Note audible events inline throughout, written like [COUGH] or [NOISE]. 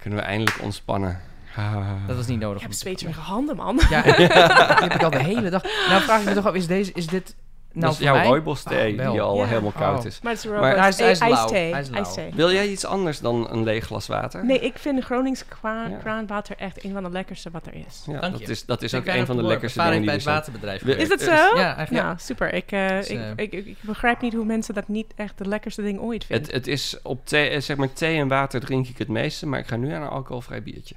Kunnen we eindelijk ontspannen. Ah. Dat was niet nodig. Ik heb te- zweterige handen, man. Ja, [LAUGHS] die heb ik al de hele dag. Nou vraag ik me toch af, is, deze, is dit nou dat is jouw rooibos thee Oh, wel. die al Ja. helemaal koud Oh. is. Maar het is Maar hij is- hij is lauw. ijsthee. Hij is lauw. ijsthee. Wil jij iets anders dan een leeg glas water? Nee, ik vind Gronings kwa- Ja. kraanwater echt een van de lekkerste wat er is. Ja, Dank dat je. is, dat is Ik ook een van de lekkerste dingen die bij het waterbedrijf Is het zo? Ja, eigenlijk. Ja, super. Ik, eh, Dus, ik, eh, ik, ik, ik begrijp niet hoe mensen dat niet echt de lekkerste ding ooit vinden. Het, het is op thee, eh, zeg maar thee en water drink ik het meeste, maar ik ga nu aan een alcoholvrij biertje.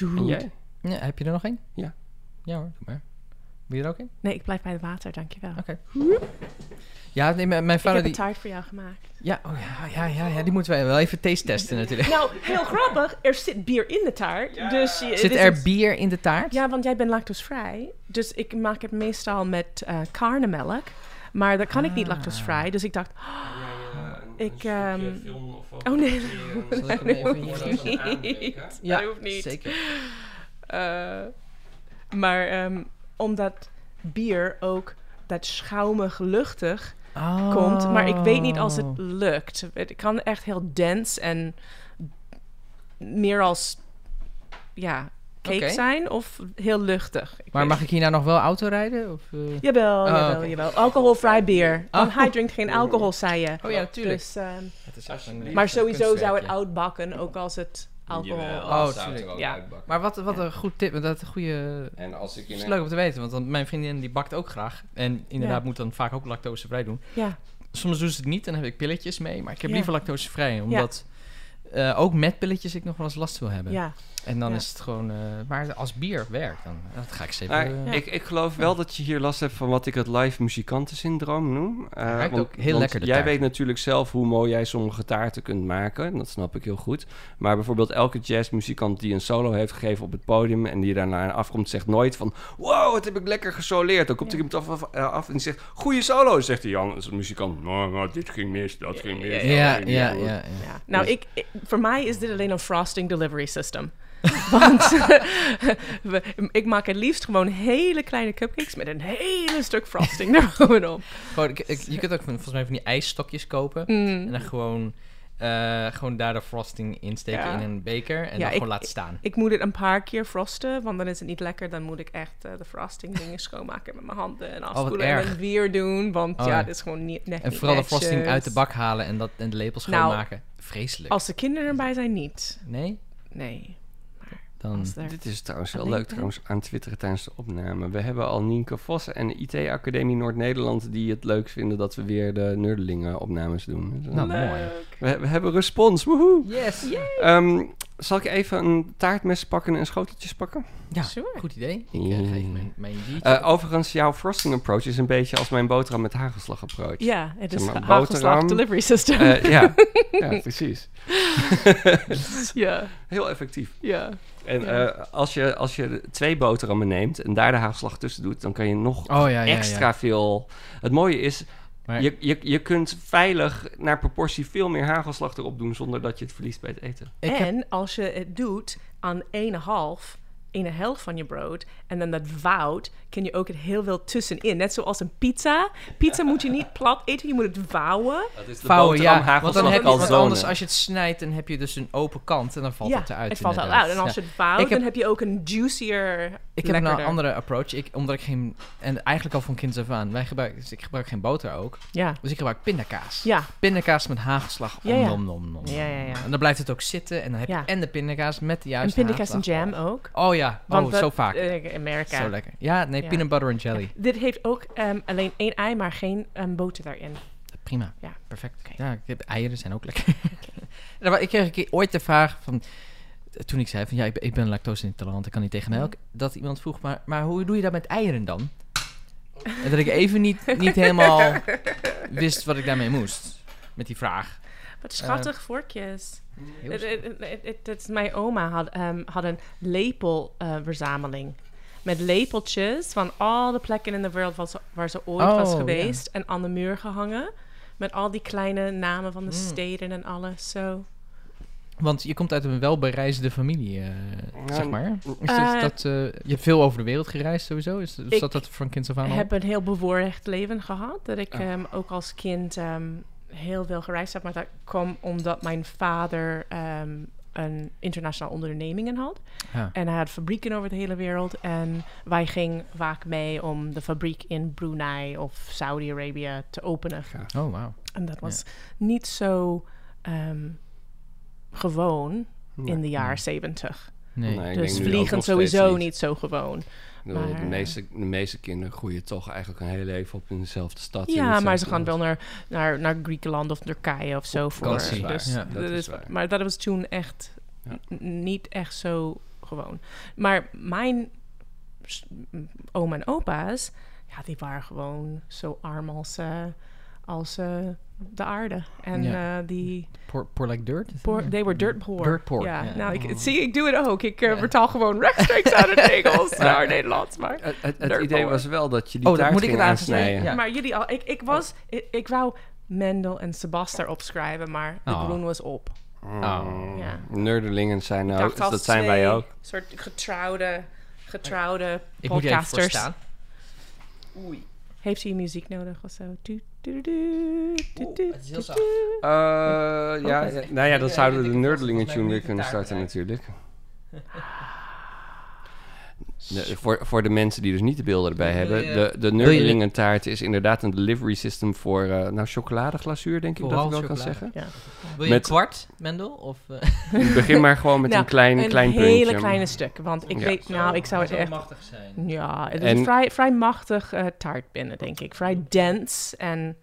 En jij? Ja, heb je er nog één? Ja. Ja hoor, doe maar. Wil je er ook in? Nee, ik blijf bij het water, dankjewel. Oké. Ja, nee, mijn, mijn Ik vader heb die... een taart voor jou gemaakt. Ja, oh ja, ja, ja, ja, die moeten wij wel even taste testen natuurlijk. Nou, heel grappig. Er zit bier in de taart. Dus je, Zit er is- bier in de taart? Ja, want jij bent lactosevrij. Dus ik maak het meestal met eh karnemelk. Maar dat kan ik niet Ah. lactosevrij. Dus ik dacht, [GASPS] Ik, ehm, of oh nee, nee, even hoeft hier niet. Ja, dat hoeft niet. zeker. Eh, maar ehm, omdat bier ook dat schaumig luchtig komt. Maar ik weet niet als het Oh. lukt. Het kan echt heel dense en meer als ja, cake zijn of heel luchtig. Ik Maar mag ik hier nou nog wel auto rijden? Of, eh? Jawel, Oh, jawel, jawel. Alcoholvrij bier. Want Oh. hij drinkt geen alcohol, zei je. Oh ja, natuurlijk. Dus, ehm, maar sowieso zou het oud bakken, ook als het alcohol... Oh, tuurlijk. Ja. Maar wat, wat een goed tip. Dat is een goede... En als ik Het is in leuk om te weten, want dan, mijn vriendin die bakt ook graag. En inderdaad Ja. moet dan vaak ook lactosevrij doen. Ja, Soms doen ze het niet, dan heb ik pilletjes mee. Maar ik heb Ja. liever lactosevrij, omdat... eh, ook met pilletjes ik nog wel eens last wil hebben. ja. En dan Ja. is het gewoon... eh, maar als bier werkt, dan dat ga ik zeker... Maar eh, ik, ik geloof wel dat je hier last hebt van wat ik het live muzikantensyndroom noem. Eh, ruikt want- ook heel want lekker, de Jij taart. weet natuurlijk zelf hoe mooi jij sommige taarten kunt maken. Dat snap ik heel goed. Maar bijvoorbeeld elke jazzmuzikant die een solo heeft gegeven op het podium... en die daarna afkomt, zegt nooit van... wow, wat heb ik lekker gesoleerd. Dan komt er iemand af, af, af en die zegt... goeie solo, zegt die Jan, als muzikant. Nou, nou, dit ging mis, dat ging mis. ja, ja, ja, goed." ja. Ja. Nou, Dus- ik, ik- voor mij is dit alleen een frosting delivery system. [LAUGHS] Want [LAUGHS] we- ik maak het liefst gewoon hele kleine cupcakes met een hele stuk frosting [LAUGHS] erbovenop. Gewoon, ik- ik- je kunt ook volgens mij van die ijsstokjes kopen. En Mm. dan gewoon, eh, gewoon daar de frosting insteken Ja. in een beker. En Ja, dan ik- gewoon laten staan. Ik moet het een paar keer frosten, want dan is het niet lekker. Dan moet ik echt eh, de frosting dingen schoonmaken met mijn handen en afspoelen en Oh, erg. dan weer doen. Want Oh, ja, het is gewoon niet net En vooral de frosting uit de bak halen en, dat, en de lepels Nou, schoonmaken. Vreselijk. Als de kinderen erbij zijn, niet. Nee? Nee. Dan... Er- Dit is trouwens wel leuk trouwens aan twitteren tijdens de opname. We hebben al Nienke Vossen en de IT-academie Noord-Nederland... die het leuk vinden dat we weer de Nerdelingen opnames doen. Nou, mooi. we, we hebben respons, woehoe! Yes! Ehm, zal ik even een taartmes pakken en schoteltjes pakken? Ja, Sure. goed idee. Ik eh, geef mijn, mijn biertje. Eh, overigens, jouw frosting approach is een beetje als mijn boterham met hagelslag approach. Ja, het is Zeg maar, een hagelslag boterham. delivery system. Eh, ja. [LAUGHS] ja, precies. [LAUGHS] ja, Heel effectief. ja. En Ja. eh, als, je, als je twee boterhammen neemt en daar de hagelslag tussen doet, dan kan je nog oh ja, ja, extra ja. veel. Het mooie is, Maar- je, je, je kunt veilig naar proportie veel meer hagelslag erop doen zonder dat je het verliest bij het eten. Ik heb- en als je het doet aan 1,5, een helft van je brood en dan dat woud, kun je ook het heel veel tussenin. Net zoals een pizza. Pizza moet je niet plat eten, je moet het vouwen. Dat is de Vouwen, ja. Want dan heb je, want anders als je het snijdt, dan heb je dus een open kant en dan valt ja, het eruit. het valt al inderdaad. uit. En als je het vouwt, heb- dan heb je ook een juicier, Ik heb lekkerder. een andere approach. Ik, omdat ik geen... En eigenlijk al van kinds af aan. Wij gebruiken, dus ik gebruik geen boter ook. Ja, Dus ik gebruik pindakaas. ja, Pindakaas met hagelslag. Ja, ja. Nom, nom, nom, Ja, ja, ja. En dan blijft het ook zitten. En dan heb je Ja. en de pindakaas met de en juiste pindakaas en jam ook. Oh ja, Want oh, dat- zo vaak. eh, Amerika. Zo lekker. Ja, nee, Ja. peanut butter en jelly. Dit heeft ook ehm, alleen één ei, maar geen ehm, boter daarin. Prima. Ja. Perfect. Oké. Ja, ik heb, eieren zijn ook lekker. [LAUGHS] Nou, ik kreeg een keer ooit de vraag van... Toen ik zei van ja, ik ben, ik ben lactose intolerant, ik kan niet tegen melk. Dat iemand vroeg, maar, maar hoe doe je dat met eieren dan? [LAUGHS] En dat ik even niet, niet helemaal [LAUGHS] wist wat ik daarmee moest. Met die vraag. Wat schattig vorkjes. Het- Mijn oma had, ehm, had een lepelverzameling. met lepeltjes van al de plekken in de wereld waar ze, waar ze ooit was Oh, geweest. En aan de muur gehangen. Met al die kleine namen van de Mm. steden en alles. Zo. Want je komt uit een welbereisde familie, eh, Ja, zeg maar. Is eh, dat, dat, eh, je hebt veel over de wereld gereisd sowieso? Is, dat dat van kinds af aan Ik heb een heel bevoorrecht leven gehad. Dat ik Ah. ehm, ook als kind ehm, heel veel gereisd heb. Maar dat kwam omdat mijn vader ehm, een internationale ondernemingen had. Ja. En hij had fabrieken over de hele wereld. En wij gingen vaak mee om de fabriek in Brunei of Saudi-Arabië te openen. Oh, wauw. En dat was niet zo ehm, gewoon in de jaren zeventig. Nee. Nee, Dus vliegen sowieso niet. niet zo gewoon. Maar- de, meeste, de meeste kinderen groeien toch eigenlijk een hele leven op in dezelfde stad. Ja, maar ze gaan wel naar, naar, naar Griekenland of Turkije of zo voor. vakantie. Dat is Dus. Ja. Dat is waar. Maar dat was toen echt Ja. niet echt zo gewoon. Maar mijn oom en opa's, ja, die waren gewoon zo arm als, eh, als eh, de aarde. En Ja. eh, die, Poor, poor like dirt? poor, they were dirt poor. Dirt poor, Ja, ja. nou, ik, zie, ik doe het ook. Ik vertaal gewoon rechtstreeks uit het Engels naar Nederlands. Maar Het, het, het Dirt idee poor. was wel dat je die Oh, taart moet ik ging het aansnijden. Ja. Maar jullie al, ik, ik was, ik, ik wou Mendel en Sebastian opschrijven, maar de Oh. groen was op. Oh. Ja. Nerdelingen zijn Ik nou, dat zijn wij ook. soort getrouwde, getrouwde Ik moet je even podcasters. Oei. Heeft hij muziek nodig of zo? Tu, Oeh, tu, het is heel tu, zacht. tu. Eh, ja, ja, nou ja, dan Ja, zouden we de dat Nerdelingen tune weer kunnen starten natuurlijk. [LAUGHS] De- voor, voor de mensen die dus niet de beelden erbij hebben. De, de taart is inderdaad een delivery system voor eh nou, chocoladeglazuur, denk ik dat ik wel kan zeggen. Ja. Wil je Met- een kwart, Mendel? Of, eh, [LAUGHS] Begin maar gewoon met Nou, een klein, een klein hele puntje. kleine stuk. Want ik Ja. weet, nou, ik zou het echt... machtig zijn. Ja, het is En- een vrij, vrij machtig eh, taart binnen, denk ik. Vrij dense en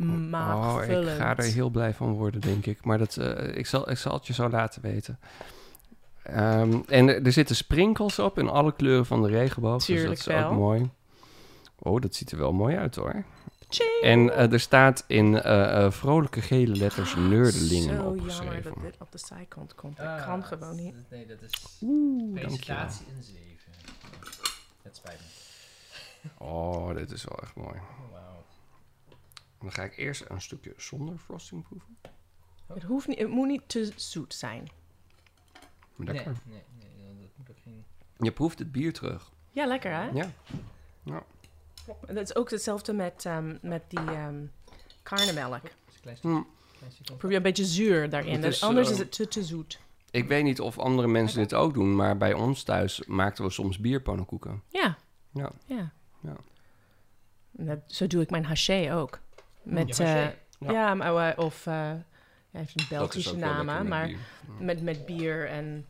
Oh, maagvullend. ik ga er heel blij van worden, denk ik. Maar dat, eh, ik, zal, ik zal het je zo laten weten. Ehm, en er, er zitten sprinkels op in alle kleuren van de regenboog. Tuurlijk dus dat is wel. ook mooi. Oh, dat ziet er wel mooi uit hoor. Tjing! En eh, er staat in eh, eh, vrolijke gele letters Nerdelingen Zo opgeschreven. jammer dat dit op de zijkant komt. Dat kan gewoon niet. Nee, dat is Oeh, presentatie in 7. Het spijt me. Oh, dit is wel echt mooi. Oh, wauw. Dan ga ik eerst een stukje zonder frosting proeven. Het, hoeft niet, het moet niet te zoet zijn. Nee, Lekker. nee, nee, dat moet ook geen... Je proeft het bier terug. Ja, lekker hè? Ja. En dat is ook hetzelfde met, ehm, met die ehm karnemelk. Klein stukje. Probeer een beetje zuur daarin. Is, Anders eh, is het te, te zoet. Ik weet niet of andere mensen dit ook doen, maar bij ons thuis maakten we soms bierpannenkoeken. Ja. Ja. Ja. Ja. Dat- zo doe ik mijn haché ook. Met, Ja, haché. eh, Ja. ja, maar, eh, of... eh hij heeft een Belgische naam, lekker met maar bier. Ja. met, met bier en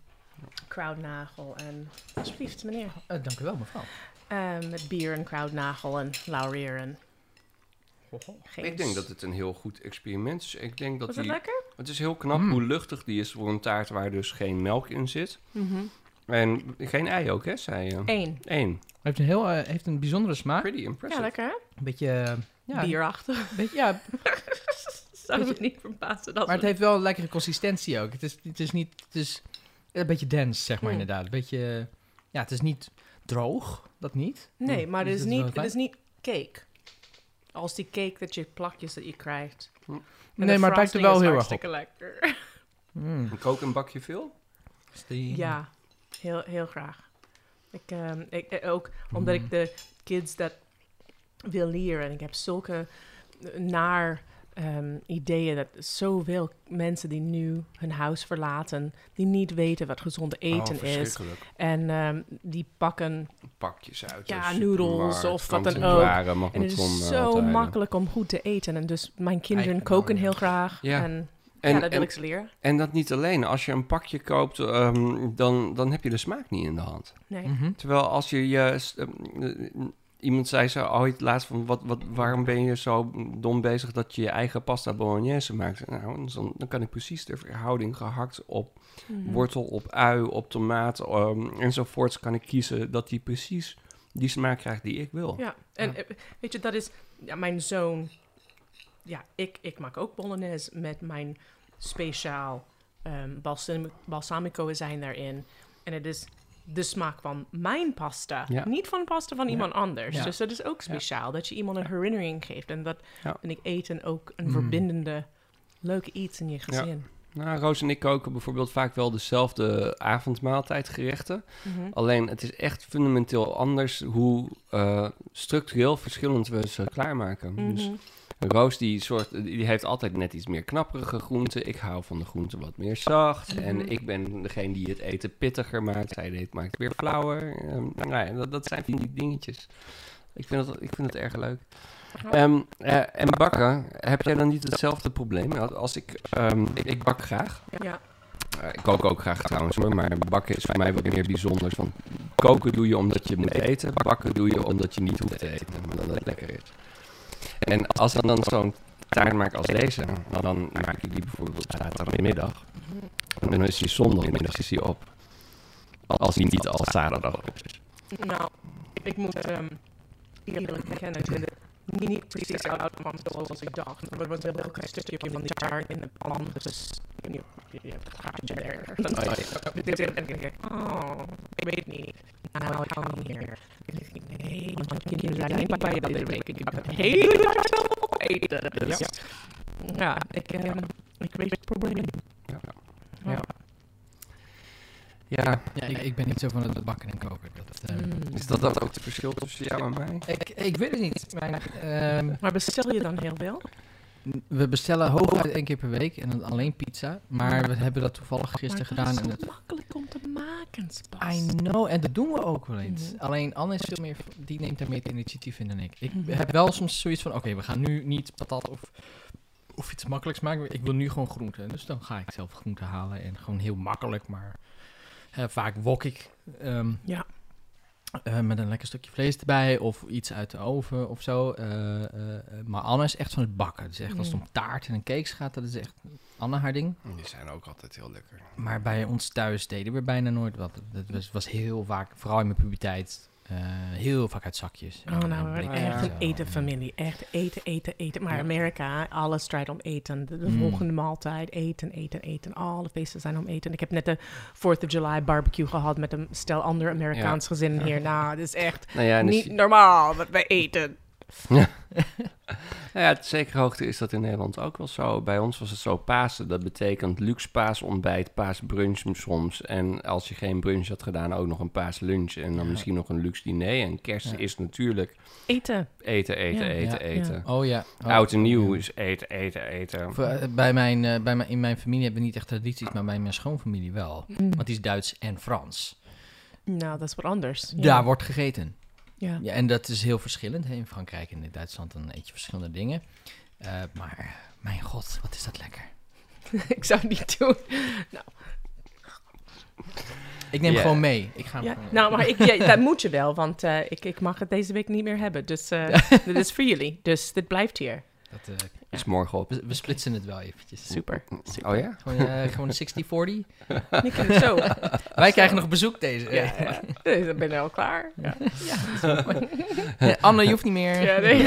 kruidnagel en... Alsjeblieft, meneer. Eh, dank u wel, mevrouw. Eh, met bier en kruidnagel en laurier en... Ik denk dat het een heel goed experiment is. Ik denk dat Was die, lekker? het is heel knap Mm. hoe luchtig die is voor een taart waar dus geen melk in zit. Mhm. En geen ei ook, hè, zei je? Eén. Eén. Hij heeft een, heel, eh, heeft een bijzondere smaak. Pretty Ja, impressive. lekker hè? Een beetje... eh, ja, Bierachtig. beetje, ja, [LAUGHS] Zou me niet verbazen dat maar het heeft wel een lekkere consistentie ook. Het is, het is niet... Het is een beetje dense, zeg maar Mm. inderdaad. Een beetje... Ja, het is niet droog. Dat niet. Nee, maar het Dus is, niet, het is niet cake. Als die cake dat je plakjes dat je krijgt. Hm. En Nee, maar het lijkt er wel heel erg op. lekker. Mm. Een kook een bakje veel? Ja, heel, heel graag. Ik, ehm, ik, eh, ook omdat ik de kids dat wil leren. En ik heb zulke naar ehm, ideeën dat zoveel mensen die nu hun huis verlaten, die niet weten wat gezonde eten oh, is. verschrikkelijk. En ehm, die pakken Pakjes uit. Ja, de noedels of wat dan kant-en-klare, En het is magnetron, zo eh, makkelijk om goed te eten. En dus mijn kinderen koken heel graag. Ja. En, En, ja, dat wil en, ik ze leren. en dat niet alleen. Als je een pakje koopt, ehm, dan, dan heb je de smaak niet in de hand. Nee. Mhm. Terwijl als je je... iemand zei zo ooit laatst van... Wat, wat, waarom ben je zo dom bezig dat je je eigen pasta bolognese maakt? Nou, dan, dan kan ik precies de verhouding gehakt op Mhm. wortel, op ui, op tomaat ehm, enzovoorts... kan ik kiezen dat die precies die smaak krijgt die ik wil. Ja, en eh, weet je, dat is ja, mijn zoon. Ja, ik, ik maak ook bolognese met mijn speciaal ehm balsam, balsamico zijn daarin. En het is de smaak van mijn pasta, Ja. niet van pasta van Ja. iemand anders. Ja. Dus dat is ook speciaal, dat je iemand een herinnering geeft. En dat vind ik eten ook een Mm. verbindende, leuke iets in je gezin. Nou, Roos en ik koken bijvoorbeeld vaak wel dezelfde avondmaaltijdgerechten. Mhm. Alleen het is echt fundamenteel anders hoe eh, structureel verschillend we ze klaarmaken. Dus Mhm. Roos die, soort, die heeft altijd net iets meer knapperige groenten. Ik hou van de groenten wat meer zacht. Mhm. En ik ben degene die het eten pittiger maakt. Zij deed, maakt weer flauwer. Ehm, nou ja, dat, dat zijn die dingetjes. Ik vind het, ik vind het erg leuk. Ehm, eh, en bakken, heb jij dan niet hetzelfde probleem? Als ik, ehm, ik, ik bak graag. Ja. Eh, ik kook ook graag trouwens, hoor, maar bakken is voor mij wat meer bijzonders. Want koken doe je omdat je moet eten, bakken doe je omdat je niet hoeft te eten, maar dat het lekker is. En als ik dan zo'n taart maak als deze, dan maak ik die bijvoorbeeld zaterdagmiddag. En dan is die zondagmiddag is die op. Als die niet al zaterdag op is. Nou, ik moet ehm eerlijk bekennen, ik het niet precies uitkwam zoals ik dacht. Maar er was wel een klein stukje van die taart in de pan, dus je, je hebt een gaatje er. Dan Oh, dan ik, oh, ik weet het niet. Nou, ik hou niet meer. Want je kinderen zijn niet bij je dat week. Ik heb het hele jaar zelf eten. Dus, ja, ik, ik weet het probleem. Ja. Ja. Ja, Ja, ik, ik ben niet zo van het bakken en koken. Dat, eh, Mm. is dat dan ook het verschil tussen jou en mij? ik, ik weet het niet. Mijn, ehm, Maar bestel je dan heel veel? we bestellen hooguit één keer per week en dan alleen pizza. Maar we hebben dat toevallig gisteren maar gedaan. En het, I know, en dat doen we ook wel eens. Mhm. Alleen Anne is veel meer, die neemt daar meer het initiatief in dan ik. Ik Mhm. heb wel soms zoiets van, oké, we gaan nu niet patat of, of iets makkelijks maken. Ik wil nu gewoon groenten. Dus dan ga ik zelf groenten halen en gewoon heel makkelijk, maar eh, vaak wok ik. ehm, Ja. Eh, met een lekker stukje vlees erbij of iets uit de oven of zo. Eh, eh, maar Anne is echt van het bakken. Dus echt als het om taart en een cakes gaat, dat is echt Anne haar ding. Die zijn ook altijd heel lekker. Maar bij ons thuis deden we bijna nooit wat. Dat was, was heel vaak, vooral in mijn puberteit, eh, heel vaak uit zakjes. Oh, En, nou, eh, blikken echt een etenfamilie. Echt eten, eten, eten. Maar Ja. Amerika, alles draait om eten. De, de Mm. volgende maaltijd, eten, eten, eten. Alle feesten zijn om eten. Ik heb net de 4th of July barbecue gehad met een stel ander Amerikaans gezin hier. Nou, het is echt Nou ja, niet normaal wat wij eten. [LAUGHS] Nou ja, tot zekere hoogte is dat in Nederland ook wel zo. Bij ons was het zo Pasen. Dat betekent luxe paasontbijt, paasbrunch soms. En als je geen brunch had gedaan, ook nog een paaslunch. En dan Ja. misschien nog een luxe diner. En kerst Ja. is natuurlijk Eten. eten, eten, Ja. eten, Ja. eten. Oh ja. Oh. Oud en nieuw is eten, eten, eten. Voor, eh, Bij mijn, eh, bij mijn, in mijn familie hebben we niet echt tradities, maar bij mijn schoonfamilie wel. Mm. Want die is Duits en Frans. Nou, dat is wat anders. Ja. Daar wordt gegeten. Ja. Ja, en dat is heel verschillend. Hè. In Frankrijk en in Duitsland dan eet je verschillende dingen. Eh, maar mijn god, wat is dat lekker. [LAUGHS] ik zou het niet doen. Ik neem gewoon mee. Ik ga hem Ja, gewoon- nou, maar ik, ja, [LAUGHS] dat moet je wel, want eh, ik, ik mag het deze week niet meer hebben. Dus eh, [LAUGHS] dit is voor jullie. Dus dit blijft hier. dat, Is morgen op. we, we splitsen het wel eventjes. Super. Oh ja? Gewoon, eh, [LAUGHS] gewoon een 60-40. [LAUGHS] Ik vind het zo. [LAUGHS] Wij krijgen nog bezoek deze. Ja, ja. Dus dan ben je al klaar. Ja. Eh, Anne, je hoeft niet meer. Ja, nee.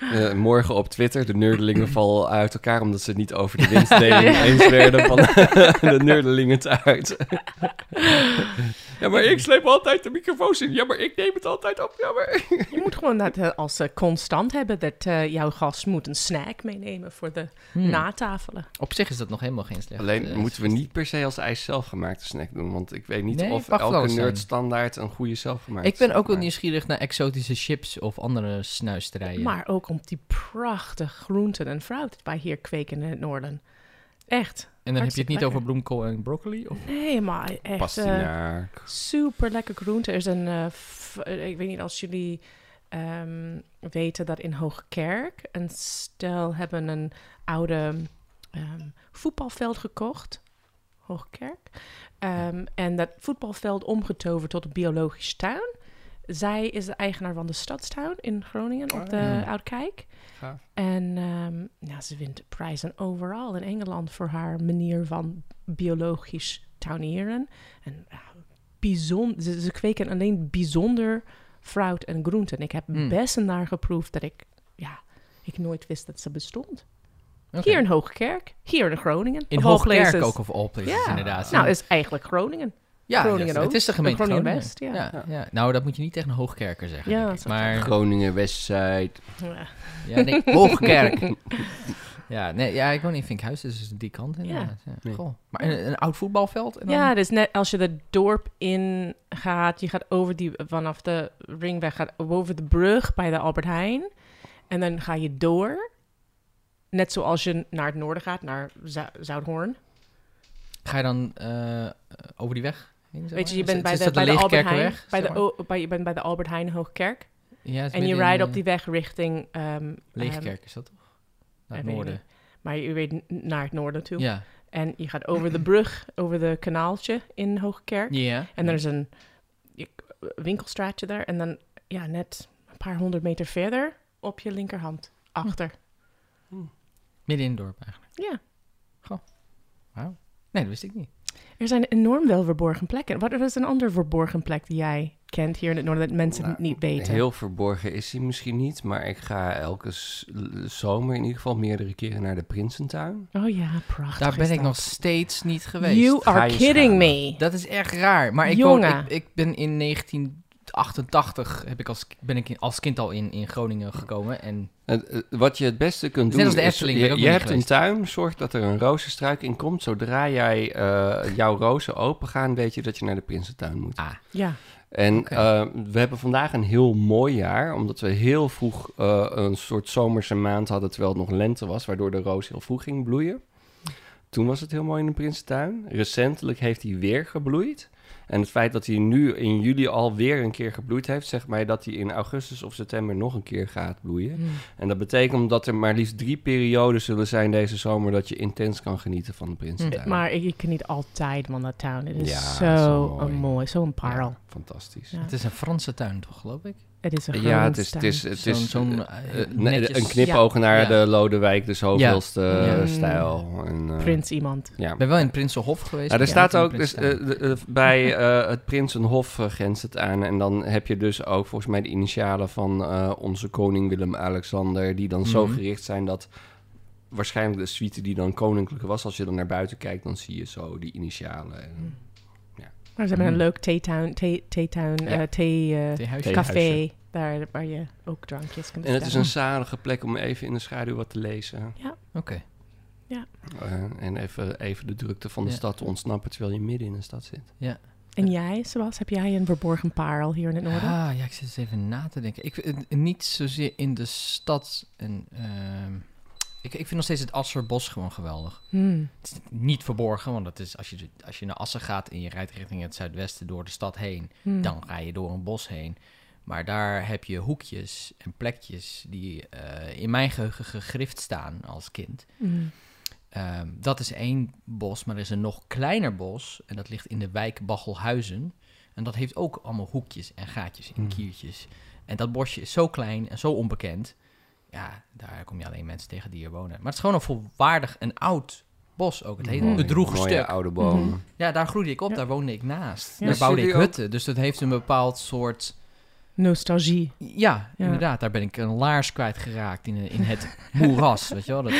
Eh, morgen op Twitter. De nerdelingen vallen uit elkaar omdat ze het niet over de winstdeling eens werden van de nerdelingen taart. ja, maar ik sleep altijd de microfoons in. Ja, maar ik neem het altijd op. Ja, maar... Je moet gewoon dat eh, als constant hebben dat eh, jouw gast moet een snack meenemen voor de Hmm. natafelen. Op zich is dat nog helemaal geen slecht. Alleen eh, moeten we niet per se als ijs zelfgemaakte snack doen. Want ik weet niet Nee, of elke nerd standaard een goede zelfgemaakte Ik ben ook wel maakt. nieuwsgierig naar exotische chips of andere snuisterijen. Maar ook om die prachtige groenten en fruit dat wij hier kweken in het noorden. Echt. en dan heb je het niet over bloemkool en broccoli? Of? Nee, maar echt eh, Pastinaak. super lekker groente. Er is een, eh, eh, ik weet niet als jullie ehm, weten dat in Hoogkerk een stel hebben een oude ehm, voetbalveld gekocht. Hoogkerk. Ehm, en dat voetbalveld omgetoverd tot een biologisch tuin. Zij is de eigenaar van de Stadstuin in Groningen op de ja. Oudkijk. En ehm, ja, ze wint prijzen overal in Engeland voor haar manier van biologisch tuinieren. En ja, bijzonder, ze, ze kweken alleen bijzonder fruit en groenten. Ik heb Mm. bessen naar geproefd dat ik, ja, ik nooit wist dat ze bestond. Hier in Hoogkerk, hier in Groningen. In Hoogkerk places. ook of all places, Ja. inderdaad. Nou, is eigenlijk Groningen. ja, Groningen het ook. is de gemeente Groningen Groningen. West, ja. Ja, ja. Nou, dat moet je niet tegen een Hoogkerker zeggen. Ja, maar Groningen, Westside. Ja. ja, nee, Hoogkerk. [LAUGHS] ja, nee, ja, ik woon in Vinkhuis, dus die kant inderdaad. Ja. Nee. Goh. Maar een, een oud voetbalveld? En dan... Ja, dus net als je het dorp in gaat, je gaat over die, vanaf de ringweg, gaat over de brug bij de Albert Heijn. En dan ga je door. net zoals je naar het noorden gaat, naar Zu- Zuidhoorn. Ga je dan eh, over die weg heen? Weet je, je bent bij de, bij de Albert Heijn. Bij de, bij, je bent bij de Albert Heijn Hoogkerk. Ja, het is En je rijdt op die weg richting... ehm, ehm, Leegkerk is dat toch? Naar het noorden. maar je weet naar het noorden toe. Ja. En je gaat over de brug, over de kanaaltje in Hoogkerk. Ja. En er is een je- winkelstraatje daar. En dan ja, net een paar honderd meter verder op je linkerhand. Achter. Midden in het dorp eigenlijk. Ja. Nee, dat wist ik niet. Er zijn enorm veel verborgen plekken. Wat is een ander verborgen plek die jij kent hier in het noorden dat mensen Nou, niet weten? Heel verborgen is hij misschien niet, maar ik ga elke zomer in ieder geval meerdere keren naar de Prinsentuin. Oh ja, prachtig. Daar ben is ik dat. nog steeds niet geweest. You are kidding me. Dat is echt raar. Maar ik, woon, ik, ik ben in 1988 heb ik als, ben ik in- als kind al in, in Groningen gekomen. En Het- het- wat je het beste kunt Net doen als de is, je, hebt een tuin, zorg dat er een rozenstruik in komt. Zodra jij eh, jouw rozen open gaan, weet je dat je naar de Prinsentuin moet. ah, Ja. En eh, we hebben vandaag een heel mooi jaar, omdat we heel vroeg eh, een soort zomerse maand hadden, terwijl het nog lente was, waardoor de roos heel vroeg ging bloeien. Toen was het heel mooi in de Prinsentuin. Recentelijk heeft hij weer gebloeid. En het feit dat hij nu in juli alweer een keer gebloeid heeft, zegt mij dat hij in augustus of september nog een keer gaat bloeien. Hm. En dat betekent dat er maar liefst drie perioden zullen zijn deze zomer dat je intens kan genieten van de Prinsentuin. Maar ik, ik geniet altijd van dat town. Het is Ja, zo, zo mooi. zo'n parel. Ja, fantastisch. Ja. het is een Franse tuin toch, geloof ik? Het is een Ja, het is, het is, het Zo'n- is zo'n, eh, eh, eh, netjes- een knipoog naar Ja. de Lodewijk de zoveelste Ja. stijl. En, eh, Prins iemand. Ja. Ik ben wel in Prinsenhof geweest. Nou, er staat ook, dus, de- eh, bij [LAUGHS] eh, het Prinsenhof grenst het aan. En dan heb je dus ook volgens mij de initialen van eh, onze koning Willem-Alexander... die dan zo Mhm. gericht zijn dat waarschijnlijk de suite die dan koninklijk was... als je dan naar buiten kijkt, dan zie je zo die initialen. En, Maar ze hebben Mm. een leuk theetuin, thee, theetuin, Ja. eh, thee, eh. Theehuisje. café. Daar waar je ook drankjes kunt en het is een zalige plek om even in de schaduw wat te lezen. Oké. Eh, en even, even de drukte van de Ja. stad te ontsnappen terwijl je midden in de stad zit. En jij, Sebas, heb jij een verborgen parel hier in het noorden? Ah, ja, ik zit eens even na te denken. Ik, niet zozeer in de stad. En, ehm, ik, ik vind nog steeds het Asserbos gewoon geweldig. Hmm. Het is niet verborgen, want dat is, als, je, als je naar Assen gaat en je rijdt richting het zuidwesten door de stad heen, Hmm. dan ga je door een bos heen. Maar daar heb je hoekjes en plekjes die eh, in mijn geheugen gegrift staan als kind. Hmm. Ehm, dat is één bos, maar er is een nog kleiner bos. En dat ligt in de wijk Bachelhuizen. En dat heeft ook allemaal hoekjes en gaatjes en Hmm. kiertjes. En dat bosje is zo klein en zo onbekend. Ja, daar kom je alleen mensen tegen die hier wonen. Maar het is gewoon een volwaardig, een oud bos ook. Het heet Mooi, de Droege mooie Stuk. oude bomen. Mhm. Ja, daar groeide ik op, Ja. daar woonde ik naast. Ja. Daar bouwde ik ook- hutten, dus dat heeft een bepaald soort... Nostalgie. Ja, Ja. inderdaad, daar ben ik een laars kwijtgeraakt in, in het [LAUGHS] moeras, weet je wel. Dat